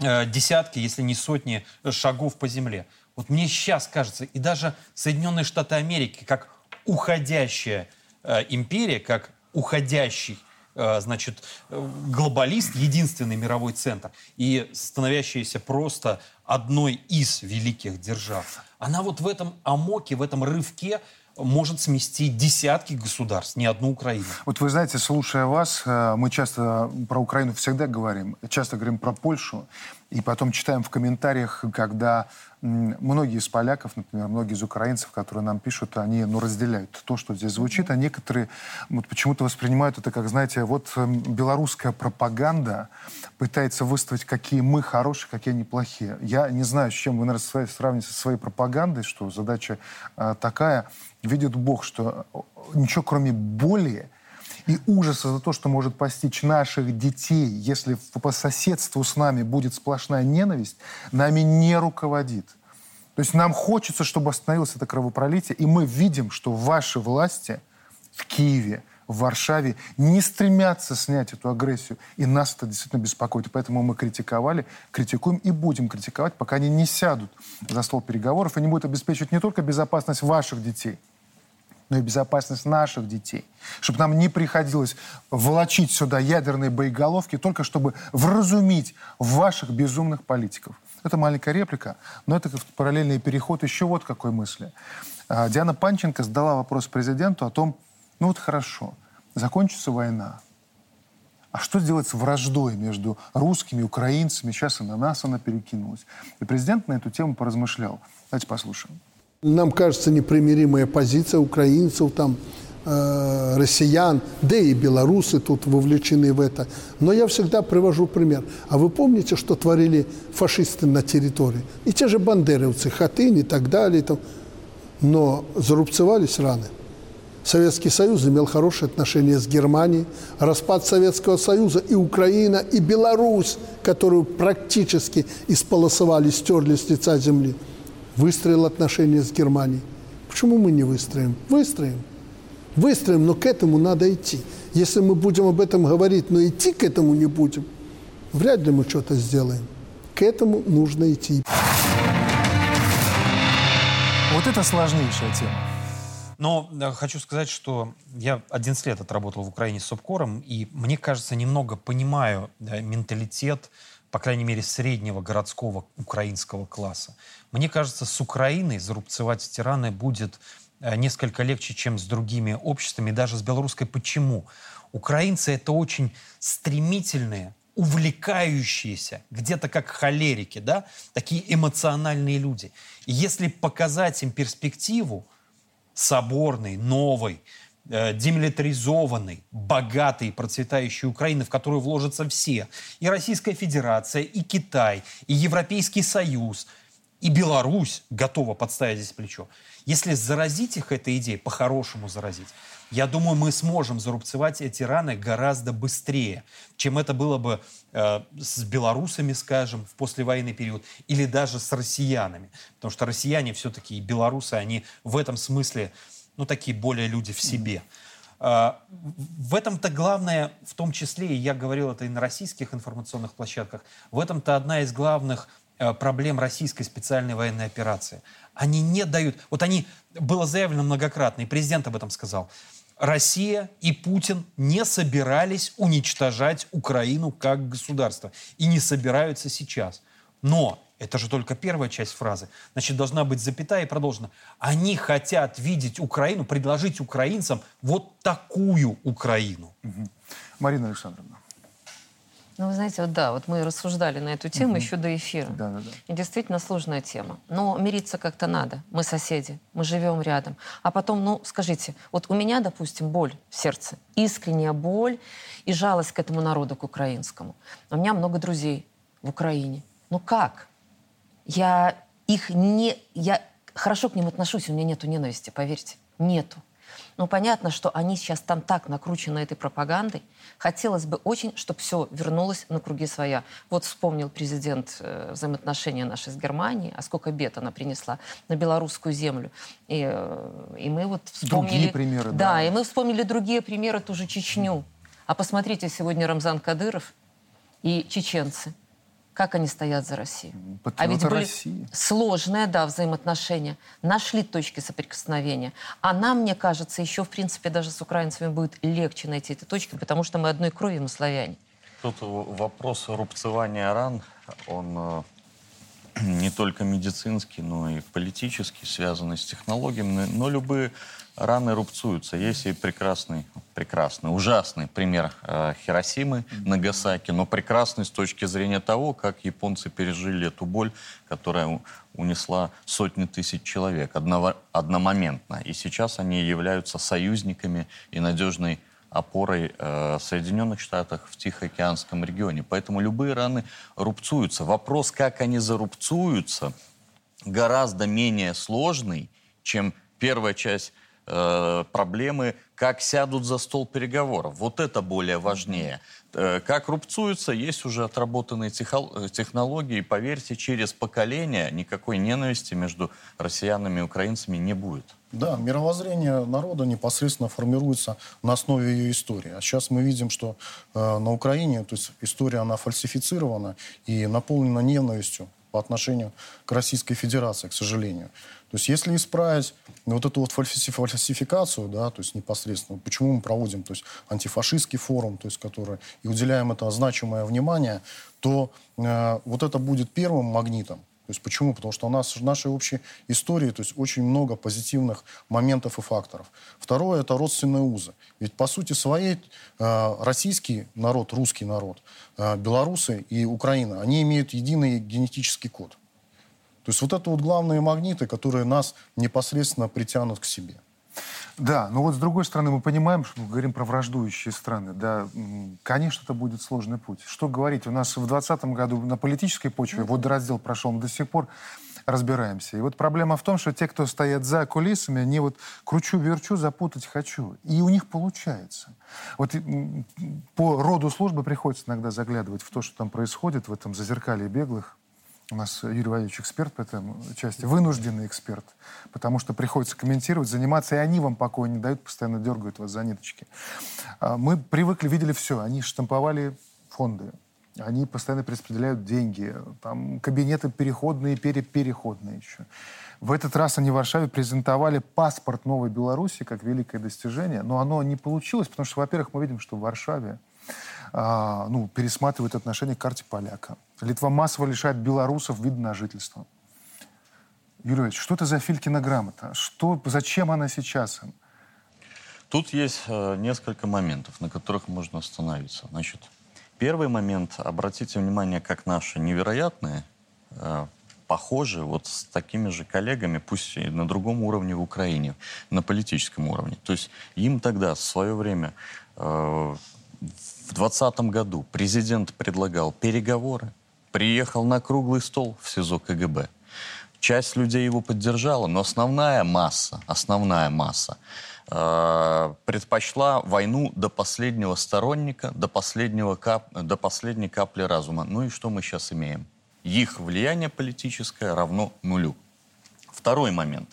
э, десятки, если не сотни шагов по земле. Вот мне сейчас кажется, и даже Соединенные Штаты Америки, как уходящая э, империя, как уходящий э, значит, глобалист, единственный мировой центр, и становящаяся просто одной из великих держав. Она вот в этом амоке, в этом рывке может смести десятки государств, не одну Украину. Вот вы знаете, слушая вас, э, мы часто про Украину всегда говорим, часто говорим про Польшу, и потом читаем в комментариях, когда многие из поляков, например, многие из украинцев, которые нам пишут, они ну, разделяют то, что здесь звучит, а некоторые вот, почему-то воспринимают это как, знаете, вот эм, белорусская пропаганда пытается выставить, какие мы хорошие, какие они плохие. Я не знаю, с чем вы, наверное, сравните со своей пропагандой, что задача э, такая. Видит Бог, что э, ничего кроме боли и ужаса за то, что может постичь наших детей, если по соседству с нами будет сплошная ненависть, нами не руководит. То есть нам хочется, чтобы остановилось это кровопролитие, и мы видим, что ваши власти в Киеве, в Варшаве не стремятся снять эту агрессию. И нас это действительно беспокоит. Поэтому мы критиковали, критикуем и будем критиковать, пока они не сядут за стол переговоров и не будут обеспечивать не только безопасность ваших детей, но и безопасность наших детей. Чтобы нам не приходилось волочить сюда ядерные боеголовки, только чтобы вразумить ваших безумных политиков. Это маленькая реплика, но это параллельный переход еще вот какой мысли. А, Диана Панченко задала вопрос президенту о том, ну вот хорошо, закончится война, А что делать с враждой между русскими украинцами? Сейчас и на нас она перекинулась. И президент на эту тему поразмышлял. Давайте послушаем. Нам кажется непримиримая позиция украинцев, там, э, россиян, да и белорусы тут вовлечены в это. Но я всегда привожу пример. А вы помните, что творили фашисты на территории? И те же бандеровцы, Хатынь и так далее. Там. Но зарубцевались раны. Советский Союз имел хорошие отношения с Германией. Распад Советского Союза и Украина, и Беларусь, которую практически исполосовали, стерли с лица земли, выстроил отношения с Германией. Почему мы не выстроим? Выстроим. Выстроим, но к этому надо идти. Если мы будем об этом говорить, но идти к этому не будем, вряд ли мы что-то сделаем. К этому нужно идти. Вот это сложнейшая тема. Но э, хочу сказать, что я 11 лет отработал в Украине с СОПКОРом, и мне кажется, немного понимаю да, менталитет, по крайней мере, среднего городского украинского класса. Мне кажется, с Украиной зарубцевать тираны будет э, несколько легче, чем с другими обществами, даже с белорусской. Почему? Украинцы — это очень стремительные, увлекающиеся, где-то как холерики, да, такие эмоциональные люди. И если показать им перспективу, соборной, новой, демилитаризованной, богатой, процветающей Украины, в которую вложатся все. И Российская Федерация, и Китай, и Европейский Союз, и Беларусь готова подставить здесь плечо. Если заразить их этой идеей, по-хорошему заразить, я думаю, мы сможем зарубцевать эти раны гораздо быстрее, чем это было бы э, с белорусами, скажем, в послевоенный период, или даже с россиянами. Потому что россияне все-таки и белорусы, они в этом смысле, ну, такие более люди в себе. Э, в этом-то главное, в том числе, и я говорил это и на российских информационных площадках, в этом-то одна из главных э, проблем российской специальной военной операции. Они не дают... Вот они... Было заявлено многократно, и президент об этом сказал – Россия и Путин не собирались уничтожать Украину как государство. И не собираются сейчас. Но это же только первая часть фразы. Значит, должна быть запятая и продолжена. Они хотят видеть Украину, предложить украинцам вот такую Украину. Угу. Марина Александровна. Ну, вы знаете, вот да, вот мы рассуждали на эту тему Мгм. еще до эфира. Да, да, да. И действительно сложная тема. Но мириться как-то надо. Мы соседи, мы живем рядом. А потом, ну, скажите, вот у меня, допустим, боль в сердце, искренняя боль и жалость к этому народу, к украинскому. У меня много друзей в Украине. Ну как? Я их не... Я хорошо к ним отношусь, у меня нету ненависти, поверьте. Нету. Ну, понятно, что они сейчас там так накручены этой пропагандой. Хотелось бы очень, чтобы все вернулось на круги своя. Вот вспомнил президент э, взаимоотношения наши с Германией, а сколько бед она принесла на белорусскую землю. И, э, и мы вот вспомнили... Другие примеры, да. Да, и мы вспомнили другие примеры, ту же Чечню. А посмотрите, сегодня Рамзан Кадыров и чеченцы. Как они стоят за Россию? А ведь Патриоты были России. сложные, да, взаимоотношения. Нашли точки соприкосновения. А нам, мне кажется, еще, в принципе, даже с украинцами будет легче найти эти точки, потому что мы одной крови, мы славяне. Тут вопрос рубцевания ран, он э, не только медицинский, но и политический, связанный с технологиями. Но любые раны рубцуются. Есть и прекрасный, прекрасный, ужасный пример э, Хиросимы, Нагасаки, но прекрасный с точки зрения того, как японцы пережили эту боль, которая унесла сотни тысяч человек одного, одномоментно. И сейчас они являются союзниками и надежной опорой э, Соединенных Штатах в Тихоокеанском регионе. Поэтому любые раны рубцуются. Вопрос, как они зарубцуются, гораздо менее сложный, чем первая часть э, проблемы, как сядут за стол переговоров. Вот это более важнее. Э, как рубцуются, есть уже отработанные э, технологии. Поверьте, через поколение никакой ненависти между россиянами и украинцами не будет. Да, мировоззрение народа непосредственно формируется на основе ее истории. А сейчас мы видим, что э, на Украине, то есть история, она фальсифицирована и наполнена ненавистью по отношению к Российской Федерации, к сожалению. То есть если исправить вот эту вот фальси- фальсификацию, да, то есть непосредственно, почему мы проводим то есть антифашистский форум, то есть который, и уделяем это значимое внимание, то э, вот это будет первым магнитом, То есть почему? Потому что у нас в нашей общей истории то есть очень много позитивных моментов и факторов. Второе – это родственные узы. Ведь по сути своей э, российский народ, русский народ, э, белорусы и Украина, они имеют единый генетический код. То есть вот это вот главные магниты, которые нас непосредственно притянут к себе. Да, но вот с другой стороны мы понимаем, что мы говорим про враждующие страны. Да, конечно, это будет сложный путь. Что говорить, у нас в 2020 году на политической почве вот раздел прошел, мы до сих пор разбираемся. И вот проблема в том, что те, кто стоят за кулисами, они вот кручу-верчу, запутать хочу. И у них получается. Вот по роду службы приходится иногда заглядывать в то, что там происходит в этом зазеркалье беглых. У нас Юрий Валерьевич эксперт по этой части, вынужденный эксперт, потому что приходится комментировать, заниматься, и они вам покоя не дают, постоянно дергают вас за ниточки. А, мы привыкли, видели все. Они штамповали фонды, они постоянно перераспределяют деньги, там кабинеты переходные, перепереходные еще. В этот раз они в Варшаве презентовали паспорт Новой Беларуси как великое достижение, но оно не получилось, потому что, во-первых, мы видим, что в Варшаве ну, пересматривают отношение к карте поляка. Литва массово лишает белорусов вида на жительство. Юрий Ильич, что это за Филькина грамота? Что, зачем она сейчас им? Тут есть э, несколько моментов, на которых можно остановиться. Значит, первый момент, обратите внимание, как наши невероятные, э, похожи вот с такими же коллегами, пусть и на другом уровне в Украине, на политическом уровне. То есть им тогда, в свое время, э, в 2020 году президент предлагал переговоры, приехал на круглый стол в СИЗО КГБ. Часть людей его поддержала, но основная масса, основная масса э, предпочла войну до последнего сторонника, до, последнего кап, до последней капли разума. Ну и что мы сейчас имеем? Их влияние политическое равно нулю. Второй момент.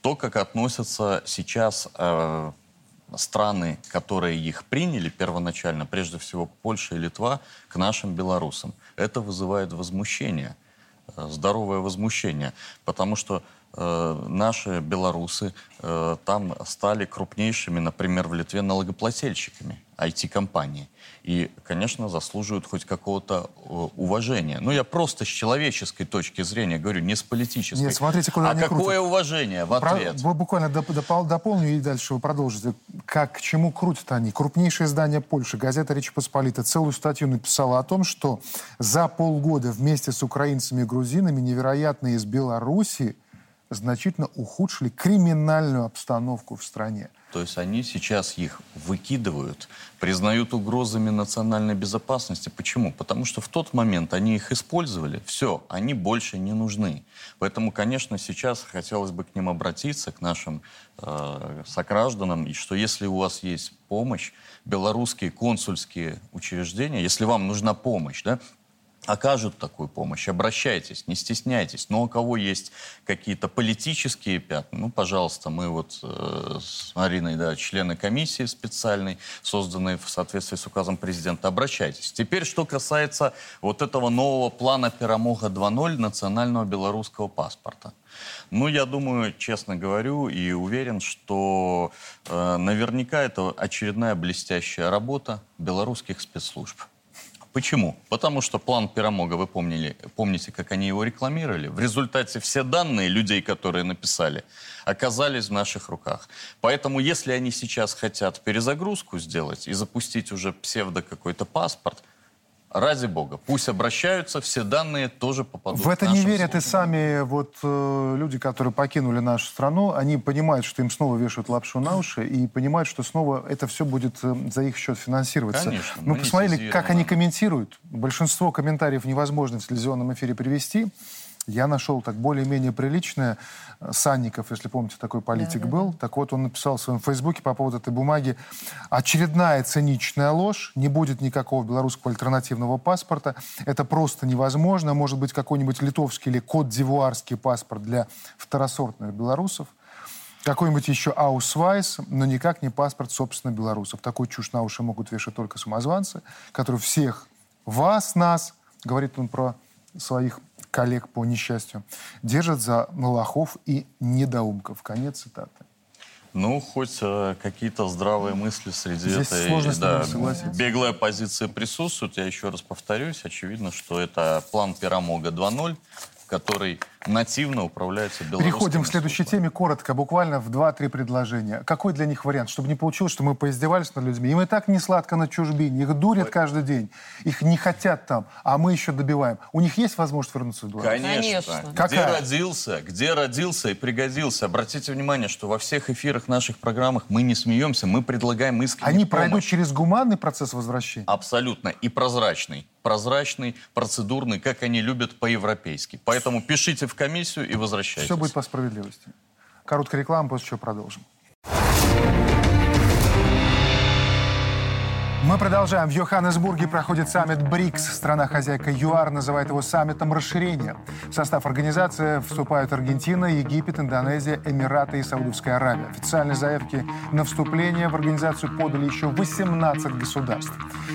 То, как относятся сейчас э, страны, которые их приняли первоначально, прежде всего Польша и Литва, к нашим белорусам. Это вызывает возмущение, э, здоровое возмущение, потому что э, наши белорусы э, там стали крупнейшими, например, в Литве налогоплательщиками IT-компании и, конечно, заслуживают хоть какого-то э, уважения. Ну, я просто с человеческой точки зрения говорю, не с политической. Нет, смотрите, куда а какое крутят. уважение в ответ? Про, буквально доп, доп, дополню и дальше вы продолжите. Как, к чему крутят они? Крупнейшее издание Польши, газета «Речь Посполита», целую статью написала о том, что за полгода вместе с украинцами и грузинами невероятно из Беларуси значительно ухудшили криминальную обстановку в стране. То есть они сейчас их выкидывают, признают угрозами национальной безопасности. Почему? Потому что в тот момент они их использовали, все, они больше не нужны. Поэтому, конечно, сейчас хотелось бы к ним обратиться, к нашим э, согражданам, и что если у вас есть помощь, белорусские консульские учреждения, если вам нужна помощь, да, окажут такую помощь, обращайтесь, не стесняйтесь. Но у кого есть какие-то политические пятна, ну, пожалуйста, мы вот э, с Мариной, да, члены комиссии специальной, созданной в соответствии с указом президента, обращайтесь. Теперь, что касается вот этого нового плана Перамога 2.0 национального белорусского паспорта. Ну, я думаю, честно говорю, и уверен, что э, наверняка это очередная блестящая работа белорусских спецслужб. Почему? Потому что план Пирамога, вы помнили, помните, как они его рекламировали? В результате все данные людей, которые написали, оказались в наших руках. Поэтому если они сейчас хотят перезагрузку сделать и запустить уже псевдо какой-то паспорт – Ради бога, пусть обращаются, все данные тоже попадут в это не верят службу. и сами вот э, люди, которые покинули нашу страну, они понимают, что им снова вешают лапшу на уши и понимают, что снова это все будет э, за их счет финансироваться. Конечно. Мы посмотрели, как они комментируют. Большинство комментариев невозможно в телевизионном эфире привести. Я нашел так более-менее приличное. Санников, если помните, такой политик да, был. Да. Так вот, он написал в своем фейсбуке по поводу этой бумаги. Очередная циничная ложь. Не будет никакого белорусского альтернативного паспорта. Это просто невозможно. Может быть, какой-нибудь литовский или кот-дивуарский паспорт для второсортных белорусов. Какой-нибудь еще аусвайс, но никак не паспорт, собственно, белорусов. Такую чушь на уши могут вешать только самозванцы, которые всех вас, нас, говорит он про своих коллег по несчастью, держат за лохов и недоумков. Конец цитаты. Ну, хоть э, какие-то здравые мысли среди Здесь этой сложно да, согласиться. беглой оппозиции присутствуют. Я еще раз повторюсь, очевидно, что это план Пирамога 2.0. который нативно управляется белорусским Переходим к следующей теме коротко, буквально в два-три предложения. Какой для них вариант? Чтобы не получилось, что мы поиздевались над людьми. Им и так не сладко на чужбине, их дурят каждый день, их не хотят там, а мы еще добиваем. У них есть возможность вернуться в Беларусь? Конечно. Конечно. Где Какая? родился, где родился и пригодился. Обратите внимание, что во всех эфирах наших программах мы не смеемся, мы предлагаем искреннюю Они помощь. пройдут через гуманный процесс возвращения? Абсолютно. И прозрачный. Прозрачный, процедурный, как они любят по-европейски. Поэтому пишите в комиссию и возвращайтесь. Все будет по справедливости. Короткая реклама, после чего продолжим. Мы продолжаем. В Йоханнесбурге проходит саммит БРИКС. Страна-хозяйка ЮАР называет его саммитом расширения. В состав организации вступают Аргентина, Египет, Индонезия, Эмираты и Саудовская Аравия. Официальные заявки на вступление в организацию подали еще 18 государств.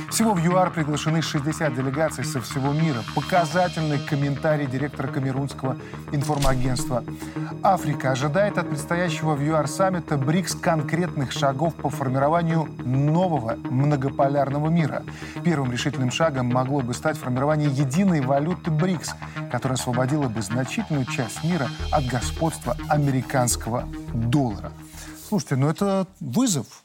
Всего в ЮАР приглашены 60 делегаций со всего мира. Показательный комментарий директора Камерунского информагентства. Африка ожидает от предстоящего в ЮАР саммита БРИКС конкретных шагов по формированию нового многополярного мира. Первым решительным шагом могло бы стать формирование единой валюты БРИКС, которая освободила бы значительную часть мира от господства американского доллара. Слушайте, ну это вызов,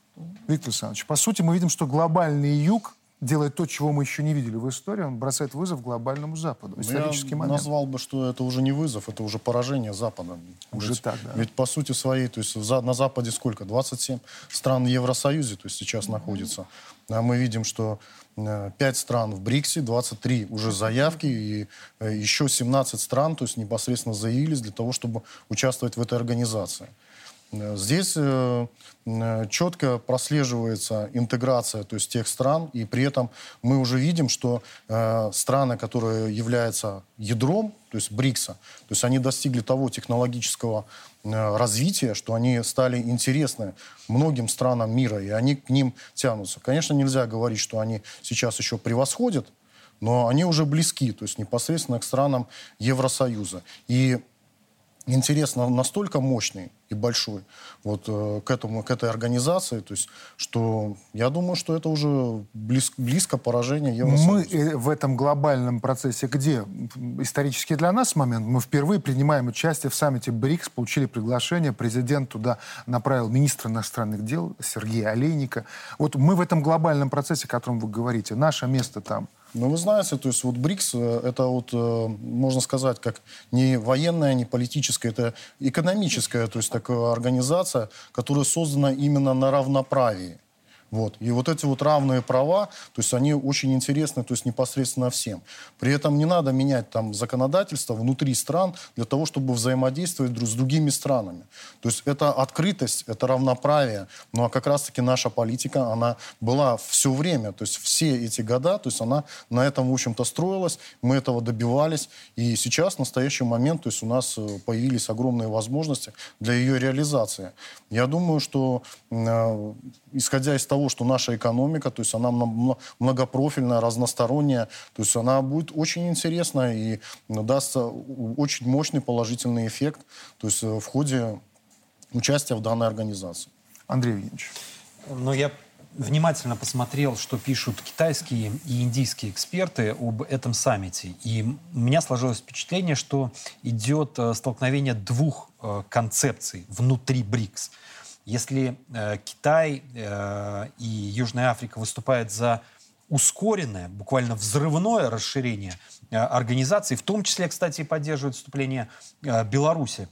Виктор Александрович. По сути, мы видим, что глобальный юг делает то, чего мы еще не видели в истории. Он бросает вызов глобальному Западу. Ну, Исторический Я момент. назвал бы, что это уже не вызов, это уже поражение Запада. Уже ведь, так, да. Ведь по сути своей, то есть за- на Западе сколько? 27 стран в Евросоюзе, то есть сейчас находится. А мы видим, что э, 5 стран в БРИКСе, 23 уже заявки, и э, еще 17 стран, то есть непосредственно заявились для того, чтобы участвовать в этой организации. Э, Здесь э, э, четко прослеживается интеграция то есть, тех стран, и при этом мы уже видим, что э, страны, которые являются ядром, то есть БРИКСа, то есть они достигли того технологического э, развития, что они стали интересны многим странам мира, и они к ним тянутся. Конечно, нельзя говорить, что они сейчас еще превосходят, но они уже близки, то есть непосредственно к странам Евросоюза. И интерес на- настолько мощный и большой вот э, к этому к этой организации, то есть что я думаю, что это уже близ- близко поражение Мы Евросоюза. э, в этом глобальном процессе где? М, Исторический для нас момент. Мы впервые принимаем участие в саммите БРИКС, получили приглашение. Президент туда направил министра иностранных дел Сергея Олейника. Вот мы в этом глобальном процессе, о котором вы говорите, наше место там. Ну, вы знаете, то есть вот БРИКС, э, это вот, э, можно сказать, как не военная, не политическая, это экономическая, то есть такая организация, которая создана именно на равноправии. Вот. И вот эти вот равные права, то есть они очень интересны, то есть непосредственно всем. При этом не надо менять там законодательство внутри стран для того, чтобы взаимодействовать друг с другими странами. То есть это открытость, это равноправие. Ну а как раз-таки наша политика, она была все время, то есть все эти года, то есть она на этом, в общем-то, строилась, мы этого добивались. И сейчас, в настоящий момент, то есть у нас э, появились огромные возможности для ее реализации. Я думаю, что э, исходя из того, что наша экономика, то есть она мно- многопрофильная, разносторонняя, то есть она будет очень интересна и дастся у- очень мощный положительный эффект, то есть э, в ходе участия в данной организации. Андрей Евгеньевич. Но я внимательно посмотрел, что пишут китайские и индийские эксперты об этом саммите. И у меня сложилось впечатление, что идет э, столкновение двух э, концепций внутри БРИКС. Если э, Китай э, и Южная Африка выступают за ускоренное, буквально взрывное расширение э, организации, в том числе, кстати, поддерживают вступление э, Беларуси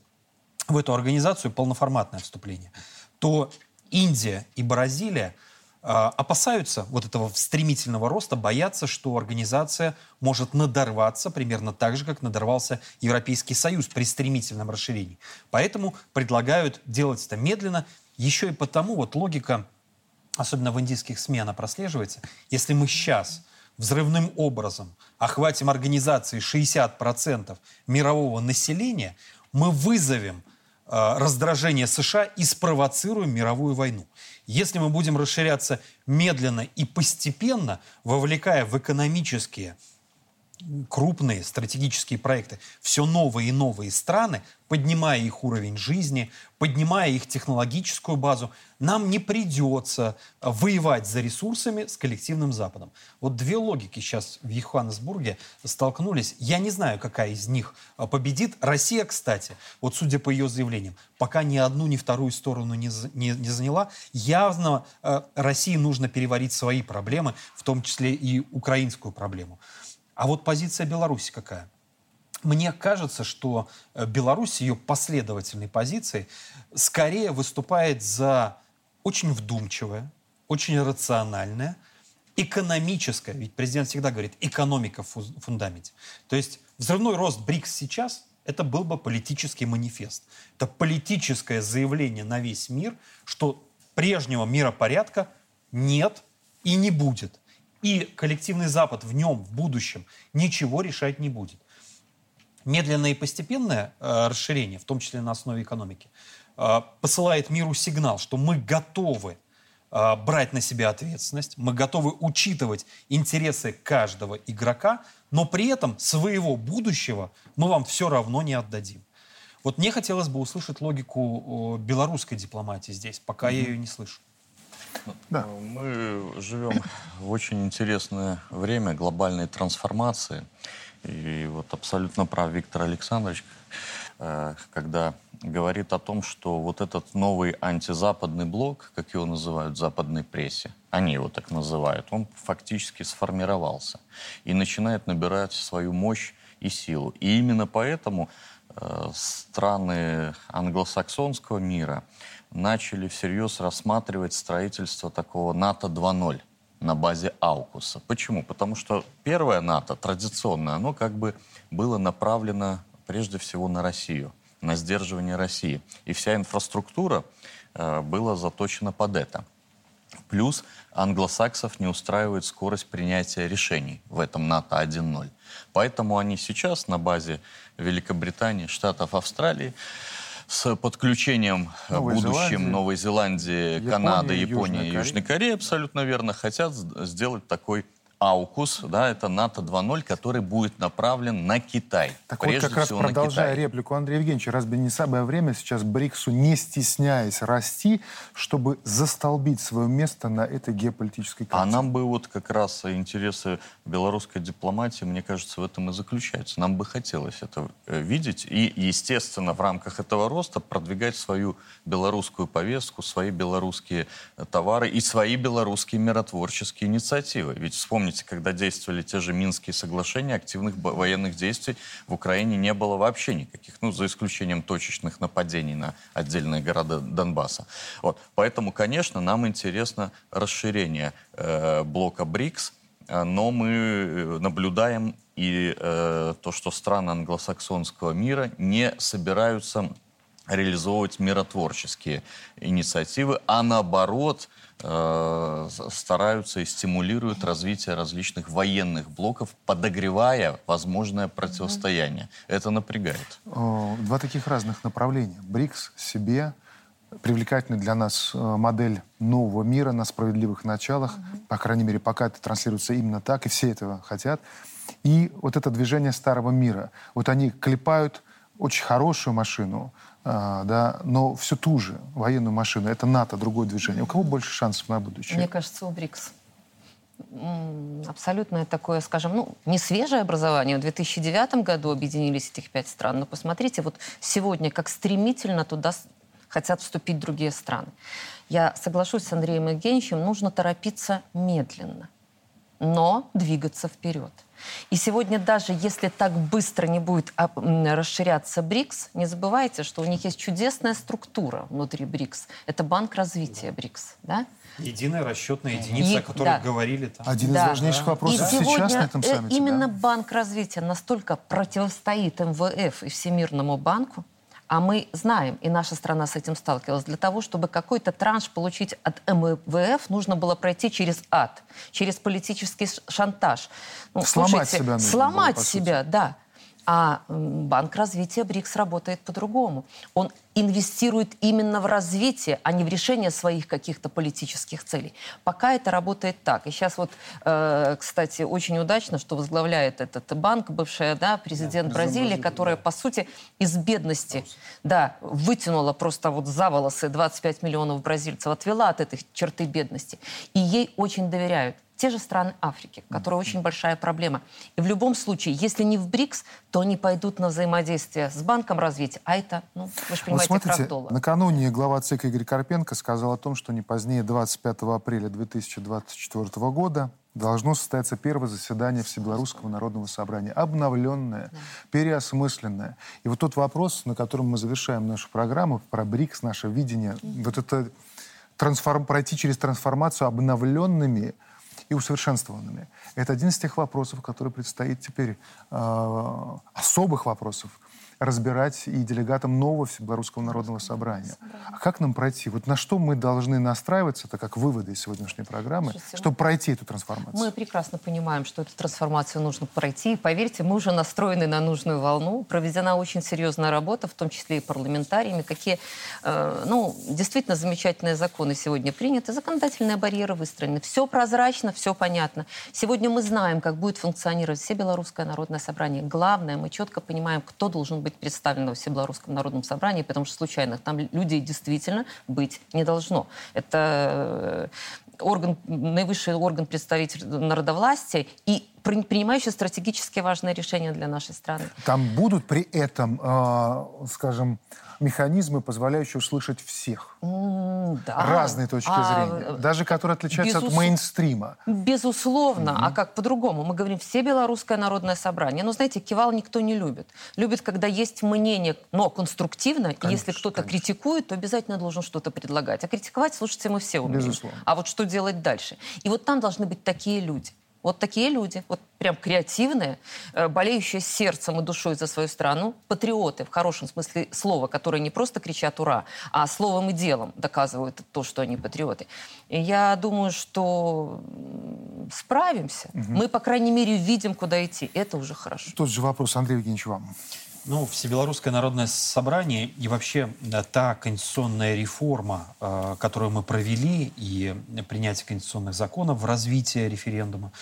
в эту организацию, полноформатное вступление, то Индия и Бразилия э, опасаются вот этого стремительного роста, боятся, что организация может надорваться примерно так же, как надорвался Европейский Союз при стремительном расширении. Поэтому предлагают делать это медленно, еще и потому вот логика особенно в индийских СМИ она прослеживается, если мы сейчас взрывным образом охватим организации 60% мирового населения, мы вызовем э, раздражение США и спровоцируем мировую войну. Если мы будем расширяться медленно и постепенно, вовлекая в экономические крупные стратегические проекты, все новые и новые страны, поднимая их уровень жизни, поднимая их технологическую базу, нам не придется воевать за ресурсами с коллективным Западом. Вот две логики сейчас в Йоханнесбурге столкнулись. Я не знаю, какая из них а, победит. Россия, кстати, вот судя по ее заявлениям, пока ни одну, ни вторую сторону не, не, не заняла. Явно э, России нужно переварить свои проблемы, в том числе и украинскую проблему. А вот позиция Беларуси какая? Мне кажется, что э, Беларусь ее последовательной позицией скорее выступает за очень вдумчивое, очень рациональное, экономическое, ведь президент всегда говорит, экономика в фундаменте. То есть взрывной рост БРИКС сейчас – это был бы политический манифест. Это политическое заявление на весь мир, что прежнего миропорядка нет и не будет и коллективный Запад в нем в будущем ничего решать не будет. Медленное и постепенное э, расширение, в том числе на основе экономики, э, посылает миру сигнал, что мы готовы э, брать на себя ответственность, мы готовы учитывать интересы каждого игрока, но при этом своего будущего мы вам все равно не отдадим. Вот мне хотелось бы услышать логику белорусской дипломатии здесь, пока mm-hmm. я ее не слышу. Да. Мы живем в очень интересное время глобальной трансформации. И вот абсолютно прав Виктор Александрович, э, когда говорит о том, что вот этот новый антизападный блок, как его называют в западной прессе, они его так называют, он фактически сформировался и начинает набирать свою мощь и силу. И именно поэтому э, страны англосаксонского мира – начали всерьез рассматривать строительство такого НАТО 2.0 на базе Аукуса. Почему? Потому что первое НАТО, традиционное, оно как бы было направлено прежде всего на Россию, на сдерживание России. И вся инфраструктура э, была заточена под это. Плюс англосаксов не устраивает скорость принятия решений в этом НАТО 1.0. Поэтому они сейчас на базе Великобритании, Штатов, Австралии с подключением э, Новой будущим Зеландии, Новой Зеландии, Японии, Канады, Японии Южной Кореи, абсолютно верно, хотят сделать такой АУКУС, да, это НАТО 2.0, который будет направлен на Китай. Так вот, как раз продолжая реплику Андрея Евгеньевича, разве не самое время сейчас БРИКСу, не стесняясь расти, чтобы застолбить свое место на этой геополитической карте? А нам бы вот как раз интересы белорусской дипломатии, мне кажется, в этом и заключаются. Нам бы хотелось это э, видеть и, естественно, в рамках этого роста продвигать свою белорусскую повестку, свои белорусские э, товары и свои белорусские миротворческие инициативы. Ведь вспомните, Помните, когда действовали те же Минские соглашения, активных военных действий в Украине не было вообще никаких, ну, за исключением точечных нападений на отдельные города Донбасса. Вот. Поэтому, конечно, нам интересно расширение э, блока БРИКС, э, но мы э, наблюдаем и э, то, что страны англосаксонского мира не собираются реализовывать миротворческие инициативы, а наоборот э, стараются и стимулируют развитие различных военных блоков, подогревая возможное противостояние. Это напрягает. Два таких разных направления. БРИКС себе привлекательная для нас э, модель нового мира на справедливых началах. По крайней мере, пока это транслируется именно так, и все этого хотят. И вот это движение старого мира. Вот они клепают очень хорошую машину, да, но всю ту же военную машину. Это НАТО, другое движение. У кого больше шансов на будущее? Мне кажется, у БРИКС. Абсолютно такое, скажем, ну, не свежее образование. В 2009 году объединились этих пять стран. Но посмотрите, вот сегодня как стремительно туда хотят вступить другие страны. Я соглашусь с Андреем Евгеньевичем, нужно торопиться медленно, но двигаться вперед. И сегодня даже если так быстро не будет а, расширяться БРИКС, не забывайте, что у них есть чудесная структура внутри БРИКС. Это банк развития БРИКС. Да? Единая расчетная единица, и, о которой да. говорили. Там. Один да. из важнейших вопросов и сейчас на этом э, саммите. Именно да? Банк развития настолько противостоит МВФ и Всемирному банку, а мы знаем, и наша страна с этим сталкивалась, для того, чтобы какой-то транш получить от МВФ, нужно было пройти через ад, через политический шантаж. Ну, сломать слушайте, себя Сломать было, себя, да. А Банк развития БРИКС работает по-другому. Он инвестирует именно в развитие, а не в решение своих каких-то политических целей. Пока это работает так. И сейчас вот, э, кстати, очень удачно, что возглавляет этот банк бывшая да, президент да, Бразилии, Бразилии, которая, да. по сути, из бедности да, вытянула просто вот за волосы 25 миллионов бразильцев, отвела от этой черты бедности. И ей очень доверяют те же страны Африки, которые очень большая проблема. И в любом случае, если не в БРИКС, то они пойдут на взаимодействие с Банком развития. А это, ну, вы же понимаете, вот смотрите, крах накануне глава ЦИК Игорь Карпенко сказал о том, что не позднее 25 апреля 2024 года должно состояться первое заседание Всебелорусского народного собрания. Обновленное, да. переосмысленное. И вот тот вопрос, на котором мы завершаем нашу программу, про БРИКС, наше видение, mm-hmm. вот это трансформ, пройти через трансформацию обновленными и усовершенствованными. Это один из тех вопросов, который предстоит теперь, э, особых вопросов, разбирать и делегатам нового Всебелорусского народного собрания. А как нам пройти? Вот на что мы должны настраиваться, это как выводы из сегодняшней программы, Слушайте, чтобы пройти эту трансформацию? Мы прекрасно понимаем, что эту трансформацию нужно пройти. И поверьте, мы уже настроены на нужную волну. Проведена очень серьезная работа, в том числе и парламентариями. Какие, э, ну, действительно замечательные законы сегодня приняты. Законодательные барьеры выстроены. Все прозрачно, все понятно. Сегодня мы знаем, как будет функционировать все Белорусское народное собрание. Главное, мы четко понимаем, кто должен быть представлено в Всебелорусском народном собрании, потому что случайных там людей действительно быть не должно. Это э, орган, наивысший орган представитель народовластия и принимающий стратегически важные решения для нашей страны. Там будут при этом, э, скажем, механизмы, позволяющие услышать всех. Mm, да. Разные точки а, зрения. Даже которые отличаются безус... от мейнстрима. Безусловно. Mm-hmm. А как по-другому? Мы говорим, все белорусское народное собрание. Но, знаете, кивал никто не любит. Любит, когда есть мнение, но конструктивно. Конечно, и если кто-то критикует, то обязательно должен что-то предлагать. А критиковать, слушайте, мы все умеем. Безусловно. А вот что делать дальше? И вот там должны быть такие люди. Вот такие люди, вот прям креативные, э, болеющие сердцем и душой за свою страну, патриоты в хорошем смысле слова, которые не просто кричат «ура», а словом и делом доказывают то, что они патриоты. И я думаю, что справимся. Угу. Мы, по крайней мере, видим, куда идти. Это уже хорошо. Тот же вопрос, Андрей Евгеньевич, вам. Ну, Всебелорусское народное собрание и вообще да, та конституционная реформа, э, которую мы провели, и принятие конституционных законов в развитии референдума,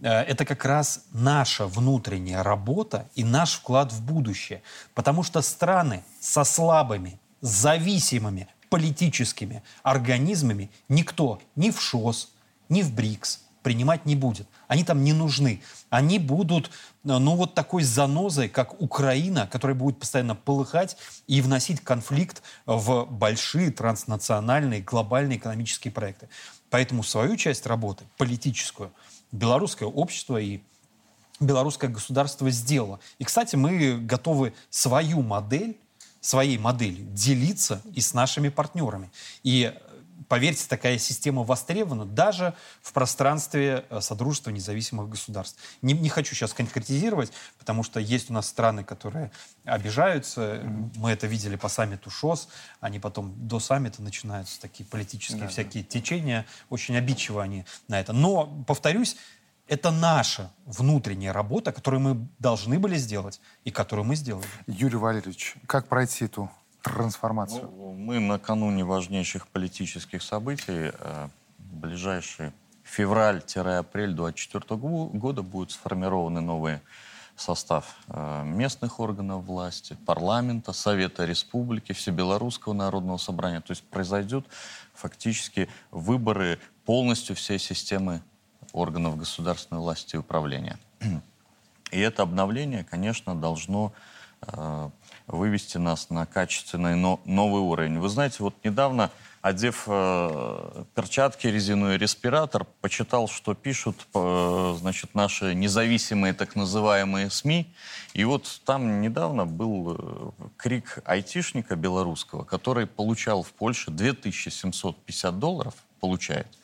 э, это как раз наша внутренняя работа и наш вклад в будущее. Потому что страны со слабыми, зависимыми политическими организмами никто ни в ШОС, ни в БРИКС принимать не будет. Они там не нужны. Они будут, э, ну, вот такой занозой, как Украина, которая будет постоянно полыхать и вносить конфликт в большие транснациональные, глобальные экономические проекты. Поэтому свою часть работы, политическую, белорусское общество и белорусское государство сделало. И, кстати, мы готовы свою модель своей моделью делиться и с нашими партнерами. И поверьте, такая система востребована даже в пространстве э, Содружества независимых государств. Не, не хочу сейчас конкретизировать, потому что есть у нас страны, которые обижаются. Мы это видели по саммиту ШОС. Они потом до саммита начинаются такие политические yeah, всякие yeah. течения. Очень обидчиво они на это. Но, повторюсь, это наша внутренняя работа, которую мы должны были сделать и которую мы сделали. Юрий Валерьевич, как пройти эту трансформацию? Ну, мы накануне важнейших политических событий. Э, ближайший февраль-апрель 2024 года будет сформированы новые состав э, местных органов власти, парламента, Совета Республики, Всебелорусского народного собрания. То есть произойдут фактически выборы полностью всей системы органов государственной власти и управления. И это обновление, конечно, должно э, вывести нас на качественный но, новый уровень. Вы знаете, вот недавно, одев э, перчатки, резиновый респиратор, почитал, что пишут э, значит, наши независимые так называемые СМИ. И вот там недавно был э, крик айтишника белорусского, который получал в Польше 2750 долларов, получает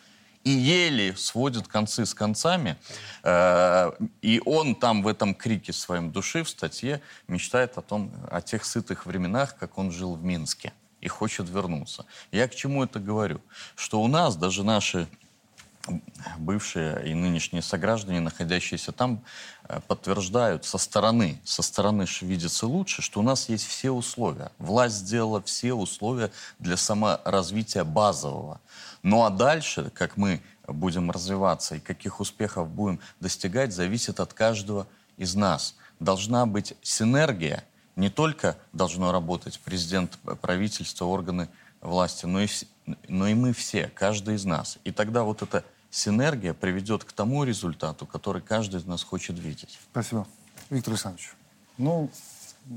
и еле сводит концы с концами. Э, и он там в этом крике своем души в статье мечтает о том, о тех сытых временах, как он жил в Минске и хочет вернуться. Я к чему это говорю? Что у нас даже наши бывшие и нынешние сограждане, находящиеся там, э, подтверждают со стороны, со стороны видится лучше, что у нас есть все условия. Власть сделала все условия для саморазвития базового. Ну а дальше, как мы будем развиваться и каких успехов будем достигать, зависит от каждого из нас. Должна быть синергия, не только должно работать президент, правительство, органы власти, но и, но и мы все, каждый из нас. И тогда вот эта синергия приведет к тому результату, который каждый из нас хочет видеть. Спасибо. Виктор Александрович. Ну,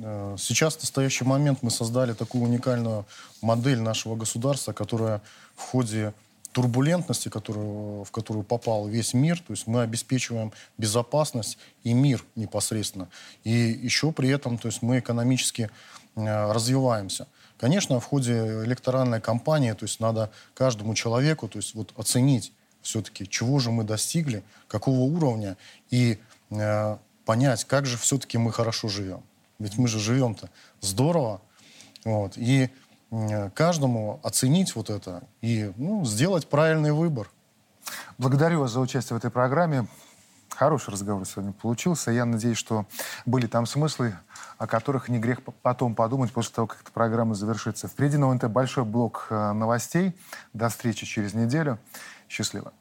э, сейчас, в настоящий момент, мы создали такую уникальную модель нашего государства, которая в ходе турбулентности, которую, в которую попал весь мир, то есть мы обеспечиваем безопасность и мир непосредственно. И еще при этом то есть мы экономически э, развиваемся. Конечно, в ходе электоральной кампании, то есть надо каждому человеку, то есть вот оценить все-таки, чего же мы достигли, какого уровня, и э, понять, как же все-таки мы хорошо живем. Ведь мы же живем-то здорово. Вот, и э, каждому оценить вот это и ну, сделать правильный выбор. Благодарю вас за участие в этой программе. Хороший разговор сегодня получился. Я надеюсь, что были там смыслы, о которых не грех потом подумать после того, как эта программа завершится. Впереди на ОНТ большой блок э, новостей. До встречи через неделю. Счастливо.